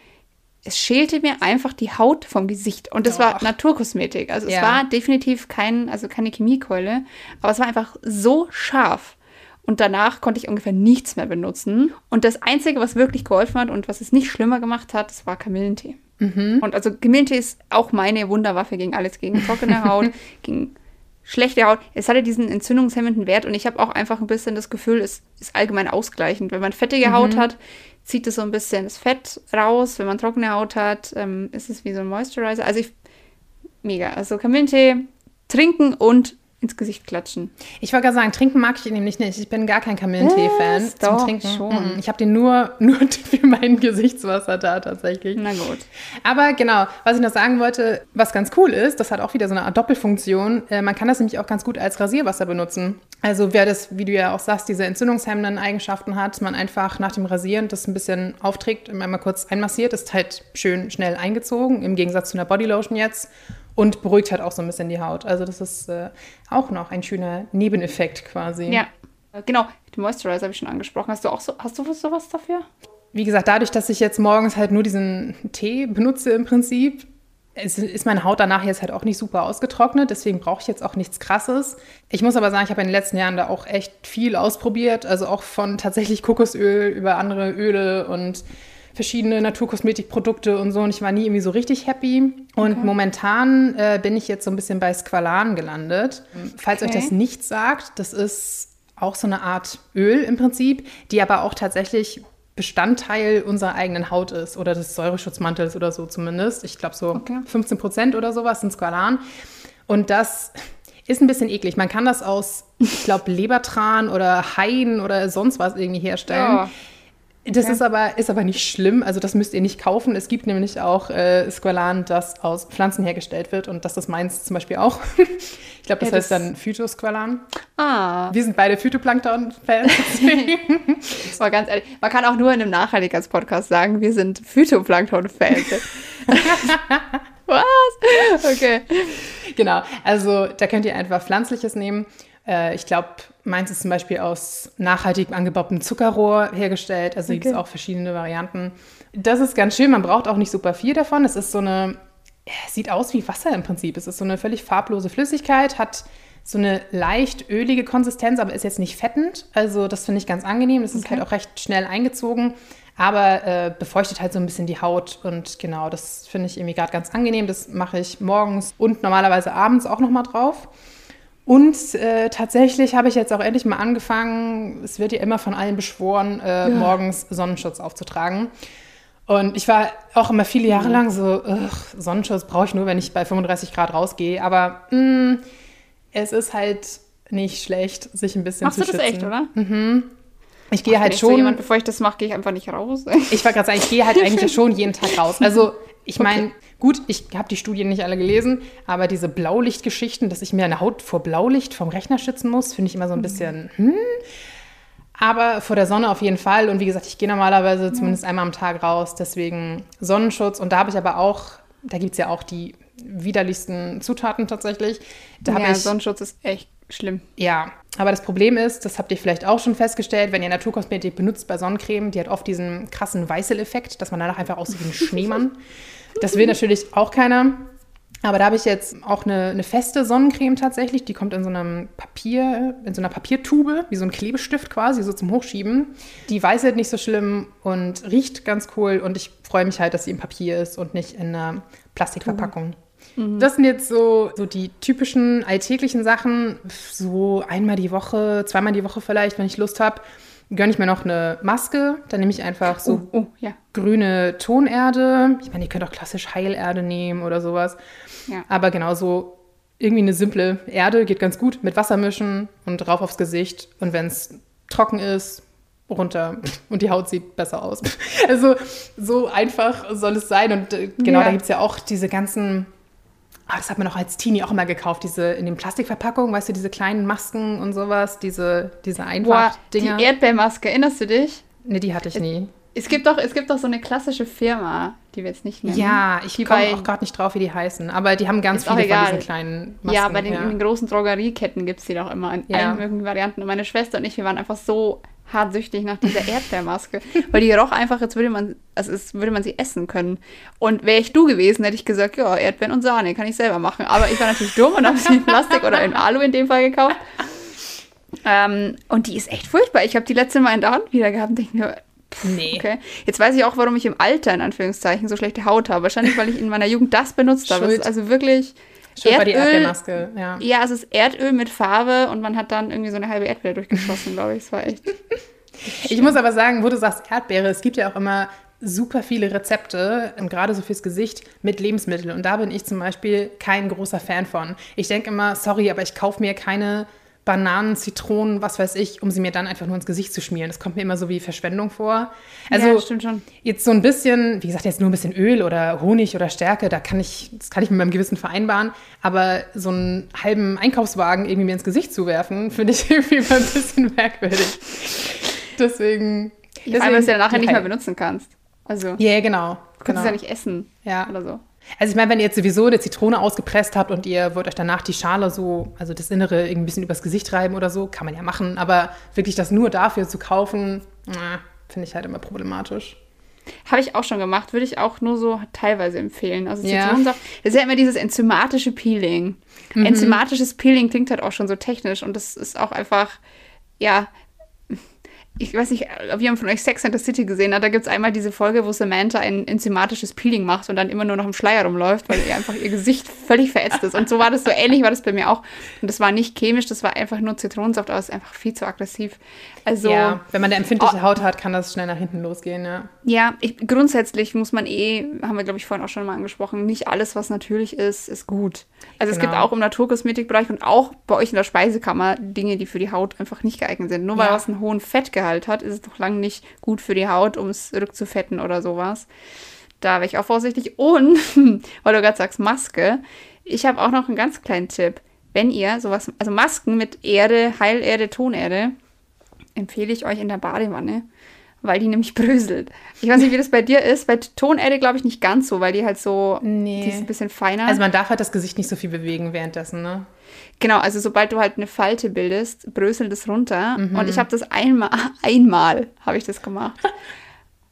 es schälte mir einfach die Haut vom Gesicht. Und das war Och. Naturkosmetik. Also es Ja. war definitiv kein, also keine Chemiekeule, aber es war einfach so scharf. Und danach konnte ich ungefähr nichts mehr benutzen. Und das Einzige, was wirklich geholfen hat und was es nicht schlimmer gemacht hat, das war Kamillentee. Und also Kamillentee ist auch meine Wunderwaffe gegen alles, gegen trockene *laughs* Haut, gegen schlechte Haut. Es hatte diesen entzündungshemmenden Wert und ich habe auch einfach ein bisschen das Gefühl, es ist allgemein ausgleichend. Wenn man fettige Haut hat, zieht es so ein bisschen das Fett raus. Wenn man trockene Haut hat, ähm, ist es wie so ein Moisturizer. Also ich, mega. Also Kamillentee trinken und ins Gesicht klatschen. Ich wollte gerade sagen, trinken mag ich ihn nämlich nicht. Ich bin gar kein Kamillentee-Fan Was? zum Doch, Trinken. schon. Ich habe den nur, *laughs* nur für mein Gesichtswasser da tatsächlich. Na gut. Aber genau, was ich noch sagen wollte, was ganz cool ist, das hat auch wieder so eine Art Doppelfunktion. Äh, man kann das nämlich auch ganz gut als Rasierwasser benutzen. Also wer das, wie du ja auch sagst, diese entzündungshemmenden Eigenschaften hat, man einfach nach dem Rasieren das ein bisschen aufträgt, einmal kurz einmassiert, ist halt schön schnell eingezogen, im Gegensatz zu einer Bodylotion jetzt. Und beruhigt halt auch so ein bisschen die Haut. Also das ist äh, auch noch ein schöner Nebeneffekt quasi. Ja. Äh, Genau, den Moisturizer habe ich schon angesprochen. Hast du auch so, hast du sowas dafür? Wie gesagt, dadurch, dass ich jetzt morgens halt nur diesen Tee benutze im Prinzip, es ist meine Haut danach jetzt halt auch nicht super ausgetrocknet, deswegen brauche ich jetzt auch nichts Krasses. Ich muss aber sagen, ich habe in den letzten Jahren da auch echt viel ausprobiert, also auch von tatsächlich Kokosöl über andere Öle und verschiedene Naturkosmetikprodukte und so und ich war nie irgendwie so richtig happy. Und momentan äh, bin ich jetzt so ein bisschen bei Squalan gelandet. Falls euch Okay. das nichts sagt, das ist auch so eine Art Öl im Prinzip, die aber auch tatsächlich Bestandteil unserer eigenen Haut ist oder des Säureschutzmantels oder so zumindest. Ich glaube so Okay. 15 Prozent oder sowas sind Squalan. Und das ist ein bisschen eklig. Man kann das aus, ich glaube, Lebertran oder Haien oder sonst was irgendwie herstellen. Ja. Das Okay. ist aber, ist aber nicht schlimm. Also das müsst ihr nicht kaufen. Es gibt nämlich auch äh, Squalan, das aus Pflanzen hergestellt wird. Und das ist meins zum Beispiel auch. *laughs* ich glaube, das Ja, heißt das- dann Phytosqualan. Ah, Wir sind beide Phytoplankton-Fans. *laughs* war ganz ehrlich. Man kann auch nur in einem Nachhaltigkeitspodcast sagen, wir sind Phytoplankton-Fans. *laughs* Was? Okay. genau. Also da könnt ihr einfach Pflanzliches nehmen. Äh, ich glaube, meins ist zum Beispiel aus nachhaltig angebautem Zuckerrohr hergestellt. Also gibt es Okay. auch verschiedene Varianten. Das ist ganz schön. Man braucht auch nicht super viel davon. Es ist so eine, sieht aus wie Wasser im Prinzip. Es ist so eine völlig farblose Flüssigkeit, hat so eine leicht ölige Konsistenz, aber ist jetzt nicht fettend. Also das finde ich ganz angenehm. Es ist Okay. halt auch recht schnell eingezogen, aber äh, befeuchtet halt so ein bisschen die Haut. Und genau, das finde ich irgendwie gerade ganz angenehm. Das mache ich morgens und normalerweise abends auch noch mal drauf. Und äh, tatsächlich habe ich jetzt auch endlich mal angefangen, es wird ja immer von allen beschworen, äh, morgens Sonnenschutz aufzutragen. Und ich war auch immer viele Jahre lang so, "Ugh, Sonnenschutz brauche ich nur, wenn ich bei 35 Grad rausgehe. Aber mh, es ist halt nicht schlecht, sich ein bisschen Machst zu du das schützen. echt, oder? Ich gehe halt ich so schon. jemand, bevor ich das mache, gehe ich einfach nicht raus. Ich wollte gerade sagen, ich gehe halt eigentlich schon jeden Tag raus. Also ich meine, gut, ich habe die Studien nicht alle gelesen, aber diese Blaulichtgeschichten, dass ich mir eine Haut vor Blaulicht vom Rechner schützen muss, finde ich immer so ein bisschen, hm. Aber vor der Sonne auf jeden Fall. Und wie gesagt, ich gehe normalerweise zumindest einmal am Tag raus, deswegen Sonnenschutz. Und da habe ich aber auch, da gibt es ja auch die widerlichsten Zutaten tatsächlich. Da ja, ich Sonnenschutz ist echt schlimm. ja, aber das Problem ist, das habt ihr vielleicht auch schon festgestellt, wenn ihr Naturkosmetik benutzt bei Sonnencreme, die hat oft diesen krassen Weißel-Effekt, dass man danach einfach aussieht wie ein *laughs* Schneemann. Das will natürlich auch keiner. Aber da habe ich jetzt auch eine, eine feste Sonnencreme tatsächlich. Die kommt in so einem Papier, in so einer Papiertube, wie so ein Klebestift quasi, so zum Hochschieben. Die weißelt nicht so schlimm und riecht ganz cool. Und ich freue mich halt, dass sie im Papier ist und nicht in einer Plastikverpackung. Das sind jetzt so, so die typischen alltäglichen Sachen. So einmal die Woche, zweimal die Woche vielleicht, wenn ich Lust habe, gönne ich mir noch eine Maske. Dann nehme ich einfach so Oh, ja. grüne Tonerde. Ich meine, ihr könnt auch klassisch Heilerde nehmen oder sowas. Ja. Aber genauso irgendwie eine simple Erde geht ganz gut. Mit Wasser mischen und drauf aufs Gesicht. Und wenn es trocken ist, runter *laughs* und die Haut sieht besser aus. *laughs* Also so einfach soll es sein. Und äh, genau, Ja. da gibt es ja auch diese ganzen, ah, das hat man auch als Teenie auch immer gekauft, diese in den Plastikverpackungen, weißt du, diese kleinen Masken und sowas, diese, diese Boah, Einfach-Dinger. die Erdbeermaske, erinnerst du dich? Nee, die hatte ich nie. Es gibt doch, es gibt doch so eine klassische Firma, die wir jetzt nicht nennen. Ja, ich komme auch gerade nicht drauf, wie die heißen. Aber die haben ganz viele von diesen kleinen Masken. Ja, bei den, in den großen Drogerieketten gibt es die doch immer in Ja. allen möglichen Varianten. Und meine Schwester und ich, wir waren einfach so hartsüchtig nach dieser Erdbeermaske. *laughs* weil die roch einfach, als würde man, also es würde man sie essen können. Und wäre ich du gewesen, hätte ich gesagt, ja, Erdbeeren und Sahne, kann ich selber machen. Aber ich war natürlich dumm und habe sie in Plastik oder in Alu in dem Fall gekauft. Ähm, und die ist echt furchtbar. Ich habe die letzte Mal in der Hand wieder gehabt und denke mir, Nee. okay. Jetzt weiß ich auch, warum ich im Alter in Anführungszeichen so schlechte Haut habe. Wahrscheinlich, weil ich in meiner Jugend das benutzt habe. Schuld. ist also wirklich Schön bei die Erdbeermaske. Ja. ja, es ist Erdöl mit Farbe und man hat dann irgendwie so eine halbe Erdbeere durchgeschossen, glaube ich. Es war echt. *laughs* Ich muss aber sagen, wo du sagst Erdbeere, es gibt ja auch immer super viele Rezepte, gerade so fürs Gesicht, mit Lebensmitteln. Und da bin ich zum Beispiel kein großer Fan von. Ich denke immer, sorry, aber ich kaufe mir keine Bananen, Zitronen, was weiß ich, um sie mir dann einfach nur ins Gesicht zu schmieren. Das kommt mir immer so wie Verschwendung vor. Also ja, stimmt schon. jetzt so ein bisschen, wie gesagt, jetzt nur ein bisschen Öl oder Honig oder Stärke, da kann ich, das kann ich mit meinem Gewissen vereinbaren. Aber so einen halben Einkaufswagen irgendwie mir ins Gesicht zu werfen, *laughs* finde ich irgendwie mal ein bisschen merkwürdig. Deswegen. deswegen allem, dass du ja nachher nicht mehr benutzen kannst. Also. Ja, yeah, genau. Du kannst genau. es ja nicht essen. Ja. Oder so. Also ich meine, wenn ihr jetzt sowieso eine Zitrone ausgepresst habt und ihr wollt euch danach die Schale so, also das Innere irgendwie ein bisschen übers Gesicht reiben oder so, kann man ja machen. Aber wirklich das nur dafür zu kaufen, finde ich halt immer problematisch. Habe ich auch schon gemacht, würde ich auch nur so teilweise empfehlen. Also Zitronensaft, ja. das ist ja immer dieses enzymatische Peeling. Mhm. Enzymatisches Peeling klingt halt auch schon so technisch und das ist auch einfach, ja, ich weiß nicht, ob jemand von euch Sex and the City gesehen hat, da gibt es einmal diese Folge, wo Samantha ein enzymatisches Peeling macht und dann immer nur noch im Schleier rumläuft, weil ihr einfach ihr Gesicht völlig verätzt ist. Und so war das, so ähnlich war das bei mir auch. Und das war nicht chemisch, das war einfach nur Zitronensaft, aber es ist einfach viel zu aggressiv. Also, ja, wenn man eine empfindliche oh, Haut hat, kann das schnell nach hinten losgehen, ja. Ja, ich, grundsätzlich muss man eh, haben wir glaube ich vorhin auch schon mal angesprochen, nicht alles, was natürlich ist, ist gut. Also genau. es gibt genau. auch im Naturkosmetikbereich und auch bei euch in der Speisekammer Dinge, die für die Haut einfach nicht geeignet sind. Nur weil ja. was einen hohen Fettgehalt hat, ist es doch lange nicht gut für die Haut, um es rückzufetten oder sowas. Da wäre ich auch vorsichtig. Und, *laughs* weil du gerade sagst, Maske, ich habe auch noch einen ganz kleinen Tipp. Wenn ihr sowas, also Masken mit Erde, Heilerde, Tonerde, empfehle ich euch in der Badewanne, weil die nämlich *laughs* bröselt. Ich weiß nicht, wie das bei dir ist. Bei Tonerde glaube ich nicht ganz so, weil die halt so, nee. die ist ein bisschen feiner. Also man darf halt das Gesicht nicht so viel bewegen währenddessen, ne? Genau, also sobald du halt eine Falte bildest, bröselt es runter. Mhm. Und ich habe das einmal, *laughs* einmal habe ich das gemacht.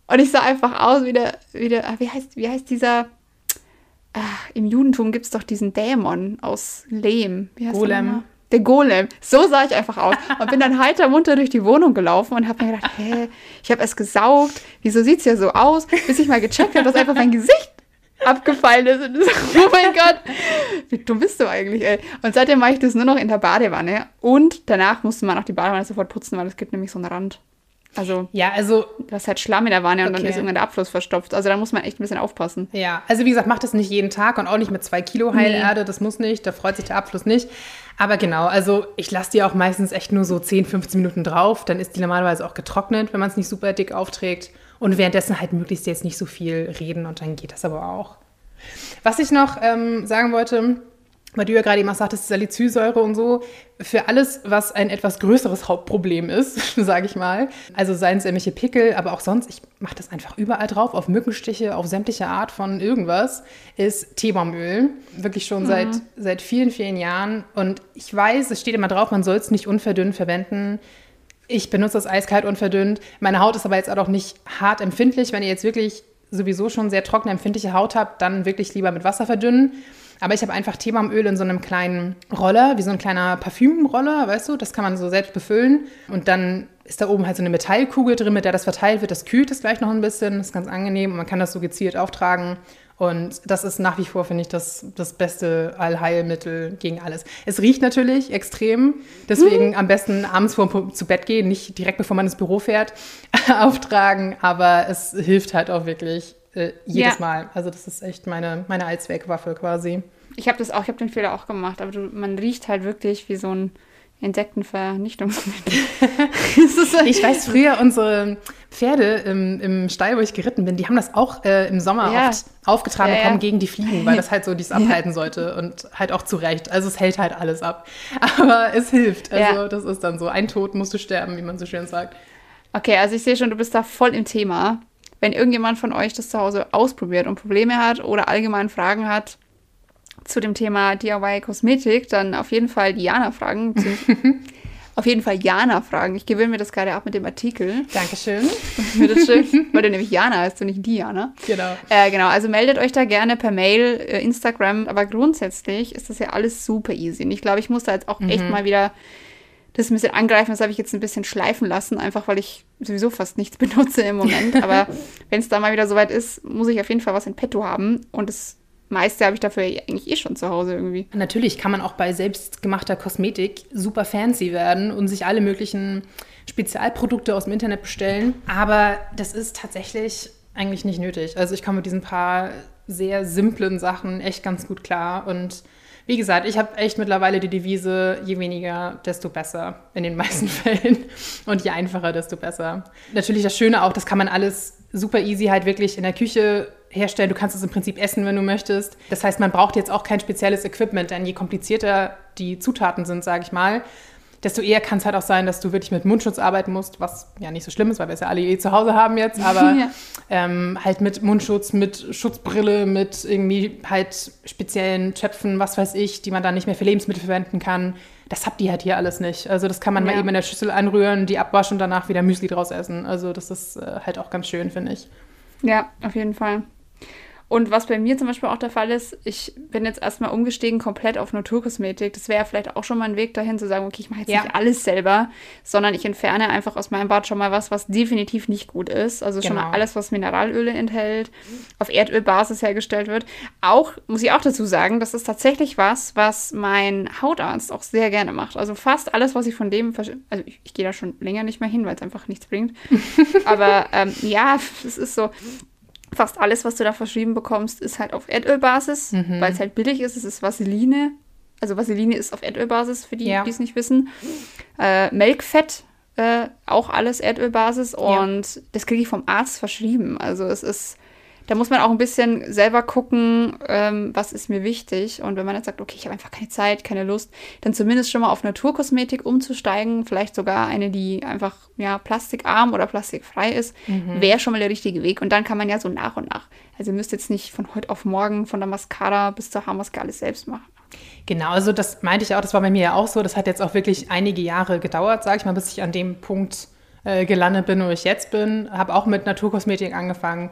Und ich sah einfach aus wie der, wie der wie heißt, wie heißt dieser, ach, im Judentum gibt es doch diesen Dämon aus Lehm. Wie heißt Golem. Der Golem. So sah ich einfach aus. Und bin dann heiter munter durch die Wohnung gelaufen und habe mir gedacht, hä, ich habe es gesaugt. Wieso sieht es ja so aus? Bis ich mal gecheckt habe, dass einfach mein Gesicht abgefallen ist. Und so, oh mein Gott, wie dumm bist du eigentlich, ey? Und seitdem mache ich das nur noch in der Badewanne. Und danach musste man auch die Badewanne sofort putzen, weil es gibt nämlich so einen Rand. Also, ja, also. Du hast halt Schlamm in der Wanne und dann ist irgendwann der Abfluss verstopft. Also da muss man echt ein bisschen aufpassen. Ja, also wie gesagt, macht das nicht jeden Tag und auch nicht mit zwei Kilo Heilerde. Nee. Das muss nicht, da freut sich der Abfluss nicht. Aber genau, also ich lasse die auch meistens echt nur so 10, 15 Minuten drauf. Dann ist die normalerweise auch getrocknet, wenn man es nicht super dick aufträgt. Und währenddessen halt möglichst jetzt nicht so viel reden und dann geht das aber auch. Was ich noch ähm, sagen wollte, weil du ja gerade eben auch sagtest, Salicylsäure und so, für alles, was ein etwas größeres Hauptproblem ist, *laughs* sage ich mal, also seien es irgendwelche Pickel, aber auch sonst, ich mache das einfach überall drauf, auf Mückenstiche, auf sämtliche Art von irgendwas, ist Teebaumöl. Wirklich schon mhm. seit, seit vielen, vielen Jahren. Und ich weiß, es steht immer drauf, man soll es nicht unverdünnt verwenden. Ich benutze das eiskalt unverdünnt. Meine Haut ist aber jetzt auch nicht hart empfindlich. Wenn ihr jetzt wirklich sowieso schon sehr trockene, empfindliche Haut habt, dann wirklich lieber mit Wasser verdünnen. Aber ich habe einfach Teebaumöl in so einem kleinen Roller, wie so ein kleiner Parfümroller, weißt du? Das kann man so selbst befüllen. Und dann ist da oben halt so eine Metallkugel drin, mit der das verteilt wird. Das kühlt es gleich noch ein bisschen. Das ist ganz angenehm und man kann das so gezielt auftragen. Und das ist nach wie vor, finde ich, das, das beste Allheilmittel gegen alles. Es riecht natürlich extrem, deswegen mhm. am besten abends vor zu Bett gehen, nicht direkt bevor man ins Büro fährt, *laughs* auftragen, aber es hilft halt auch wirklich äh, jedes ja. Mal. Also das ist echt meine, meine Allzweckwaffe quasi. Ich habe das auch, ich habe den Fehler auch gemacht, aber du, man riecht halt wirklich wie so ein Insektenvernichtungsmittel. *laughs* ich weiß früher, unsere Pferde im, im Stall, wo ich geritten bin, die haben das auch äh, im Sommer ja. oft aufgetragen ja, bekommen ja. gegen die Fliegen, weil das halt so dies *laughs* abhalten sollte und halt auch zu Recht. Also es hält halt alles ab. Aber es hilft. Also das ist dann so, ein Tod musst du sterben, wie man so schön sagt. Okay, also ich sehe schon, du bist da voll im Thema. Wenn irgendjemand von euch das zu Hause ausprobiert und Probleme hat oder allgemein Fragen hat, zu dem Thema DIY Kosmetik, dann auf jeden Fall Diana fragen. *laughs* auf jeden Fall Jana fragen. Ich gewöhne mir das gerade ab mit dem Artikel. Dankeschön. *laughs* Bitteschön. Weil du nämlich Jana heißt und nicht Diana. Genau. Äh, genau, also meldet euch da gerne per Mail, äh, Instagram. Aber grundsätzlich ist das ja alles super easy. Und ich glaube, ich muss da jetzt auch mhm. echt mal wieder das ein bisschen angreifen. Das habe ich jetzt ein bisschen schleifen lassen, einfach weil ich sowieso fast nichts *laughs* benutze im Moment. Aber *laughs* wenn es da mal wieder soweit ist, muss ich auf jeden Fall was in petto haben. Und das meiste habe ich dafür eigentlich eh schon zu Hause irgendwie. Natürlich kann man auch bei selbstgemachter Kosmetik super fancy werden und sich alle möglichen Spezialprodukte aus dem Internet bestellen. Aber das ist tatsächlich eigentlich nicht nötig. Also ich komme mit diesen paar sehr simplen Sachen echt ganz gut klar. Und wie gesagt, ich habe echt mittlerweile die Devise, je weniger, desto besser in den meisten *laughs* Fällen. Und je einfacher, desto besser. Natürlich das Schöne auch, das kann man alles super easy halt wirklich in der Küche herstellen. Du kannst es im Prinzip essen, wenn du möchtest. Das heißt, man braucht jetzt auch kein spezielles Equipment, denn je komplizierter die Zutaten sind, sage ich mal, desto eher kann es halt auch sein, dass du wirklich mit Mundschutz arbeiten musst, was ja nicht so schlimm ist, weil wir es ja alle eh zu Hause haben jetzt, aber *laughs* ja. ähm, halt mit Mundschutz, mit Schutzbrille, mit irgendwie halt speziellen Töpfen, was weiß ich, die man dann nicht mehr für Lebensmittel verwenden kann. Das habt ihr halt hier alles nicht. Also das kann man ja. mal eben in der Schüssel anrühren, die abwaschen und danach wieder Müsli draus essen. Also das ist äh, halt auch ganz schön, finde ich. Ja, auf jeden Fall. Und was bei mir zum Beispiel auch der Fall ist, ich bin jetzt erstmal umgestiegen komplett auf Naturkosmetik. Das wäre vielleicht auch schon mal ein Weg dahin zu sagen, okay, ich mache jetzt ja. nicht alles selber, sondern ich entferne einfach aus meinem Bad schon mal was, was definitiv nicht gut ist. Also genau. schon mal genau. alles, was Mineralöle enthält, auf Erdölbasis hergestellt wird. Auch, muss ich auch dazu sagen, das ist tatsächlich was, was mein Hautarzt auch sehr gerne macht. Also fast alles, was ich von dem, also ich, ich gehe da schon länger nicht mehr hin, weil es einfach nichts bringt. *laughs* Aber ähm, ja, *laughs* es ist so, fast alles, was du da verschrieben bekommst, ist halt auf Erdölbasis, mhm. weil es halt billig ist. Es ist Vaseline. Also Vaseline ist auf Erdölbasis, für die, ja. die es nicht wissen. Äh, Melkfett, äh, auch alles Erdölbasis. Und ja. das kriege ich vom Arzt verschrieben. Also es ist da muss man auch ein bisschen selber gucken, ähm, was ist mir wichtig. Und wenn man jetzt sagt, okay, ich habe einfach keine Zeit, keine Lust, dann zumindest schon mal auf Naturkosmetik umzusteigen, vielleicht sogar eine, die einfach ja plastikarm oder plastikfrei ist, mhm. wäre schon mal der richtige Weg. Und dann kann man ja so nach und nach. Also ihr müsst jetzt nicht von heute auf morgen von der Mascara bis zur Haarmaske alles selbst machen. Genau, also das meinte ich auch, das war bei mir ja auch so. Das hat jetzt auch wirklich einige Jahre gedauert, sage ich mal, bis ich an dem Punkt äh, gelandet bin, wo ich jetzt bin. Habe auch mit Naturkosmetik angefangen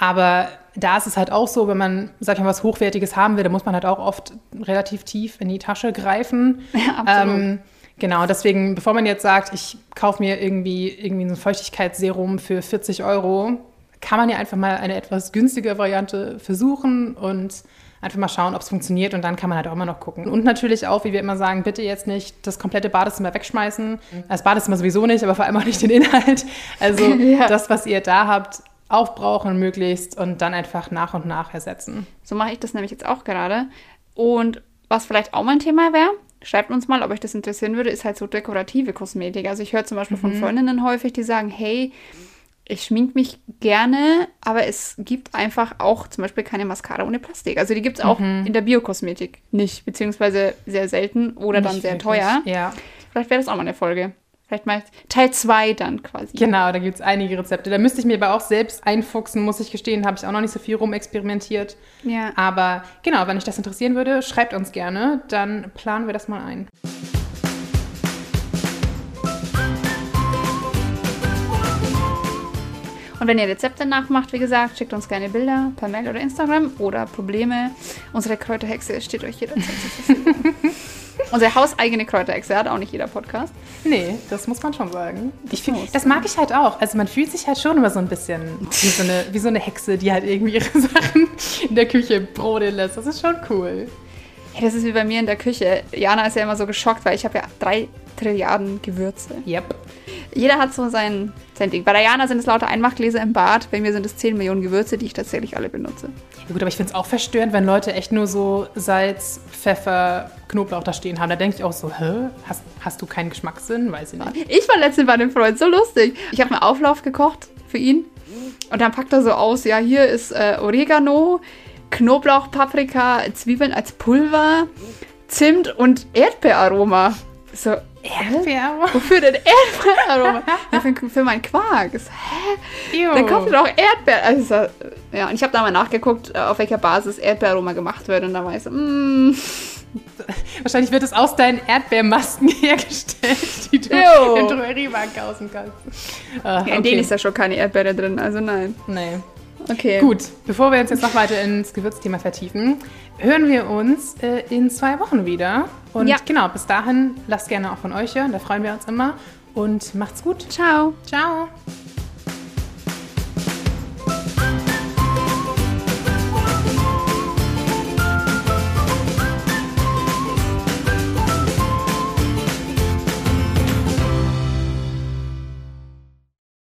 aber da ist es halt auch so, wenn man, sag ich mal, was Hochwertiges haben will, dann muss man halt auch oft relativ tief in die Tasche greifen. *laughs* Ja, absolut. Ähm, genau, deswegen, bevor man jetzt sagt, ich kaufe mir irgendwie, irgendwie ein Feuchtigkeitsserum für 40 Euro, kann man ja einfach mal eine etwas günstige Variante versuchen und einfach mal schauen, ob es funktioniert und dann kann man halt auch immer noch gucken. Und natürlich auch, wie wir immer sagen, bitte jetzt nicht das komplette Badezimmer wegschmeißen. Das Badezimmer sowieso nicht, aber vor allem auch nicht den Inhalt. Also *laughs* ja. das, was ihr da habt, aufbrauchen möglichst und dann einfach nach und nach ersetzen. So mache ich das nämlich jetzt auch gerade. Und was vielleicht auch mein Thema wäre, schreibt uns mal, ob euch das interessieren würde, ist halt so dekorative Kosmetik. Also ich höre zum Beispiel mhm. von Freundinnen häufig, die sagen, hey, ich schmink mich gerne, aber es gibt einfach auch zum Beispiel keine Mascara ohne Plastik. Also die gibt es auch mhm. in der Biokosmetik nicht, beziehungsweise sehr selten oder nicht dann sehr wirklich. teuer. Ja. Vielleicht wäre das auch mal eine Folge. Vielleicht mal Teil 2 dann quasi. Genau, da gibt es einige Rezepte. Da müsste ich mir aber auch selbst einfuchsen, muss ich gestehen. Habe ich auch noch nicht so viel rumexperimentiert. Ja. Aber genau, wenn euch das interessieren würde, schreibt uns gerne. Dann planen wir das mal ein. Und wenn ihr Rezepte nachmacht, wie gesagt, schickt uns gerne Bilder per Mail oder Instagram oder Probleme. Unsere Kräuterhexe steht euch jederzeit zur Verfügung. *laughs* Unsere hauseigene Kräuterhexe hat auch nicht jeder Podcast. Nee, das muss man schon sagen. Ich find, das mag ich halt auch. Also man fühlt sich halt schon immer so ein bisschen wie so eine, wie so eine Hexe, die halt irgendwie ihre *laughs* Sachen in der Küche brodeln lässt. Das ist schon cool. Ja, das ist wie bei mir in der Küche. Jana ist ja immer so geschockt, weil ich habe ja drei Trilliarden Gewürze. Yep. Jeder hat so sein, sein Ding. Bei Diana sind es lauter Einmachgläser im Bad. Bei mir sind es 10 Millionen Gewürze, die ich tatsächlich alle benutze. Ja gut, aber ich finde es auch verstörend, wenn Leute echt nur so Salz, Pfeffer, Knoblauch da stehen haben. Da denke ich auch so, hä? Hast, hast du keinen Geschmackssinn? Weiß ich nicht. Ich war letztens bei einem Freund, so lustig. Ich habe einen Auflauf gekocht für ihn. Und dann packt er so aus, ja, hier ist äh, Oregano, Knoblauch, Paprika, Zwiebeln als Pulver, Zimt und Erdbeeraroma. So, Erdbeeraroma? Wofür denn Erdbeeraroma? *laughs* ja, für, für meinen Quark. Hä? Dann kommt doch Erdbeer. Also, ja, und ich habe da mal nachgeguckt, auf welcher Basis Erdbeeraroma gemacht wird. Und da war ich so, mm. *laughs* Wahrscheinlich wird es aus deinen Erdbeermasken *laughs* hergestellt, die du Ew. im Drogeriemarkt kaufen kannst. Uh, okay. In denen ist ja schon keine Erdbeere drin, also nein. Nee. Okay. Gut, bevor wir uns jetzt noch weiter ins Gewürzthema vertiefen, hören wir uns äh, in zwei Wochen wieder. Und ja. genau, bis dahin lasst gerne auch von euch hören, da freuen wir uns immer. Und macht's gut. Ciao. Ciao.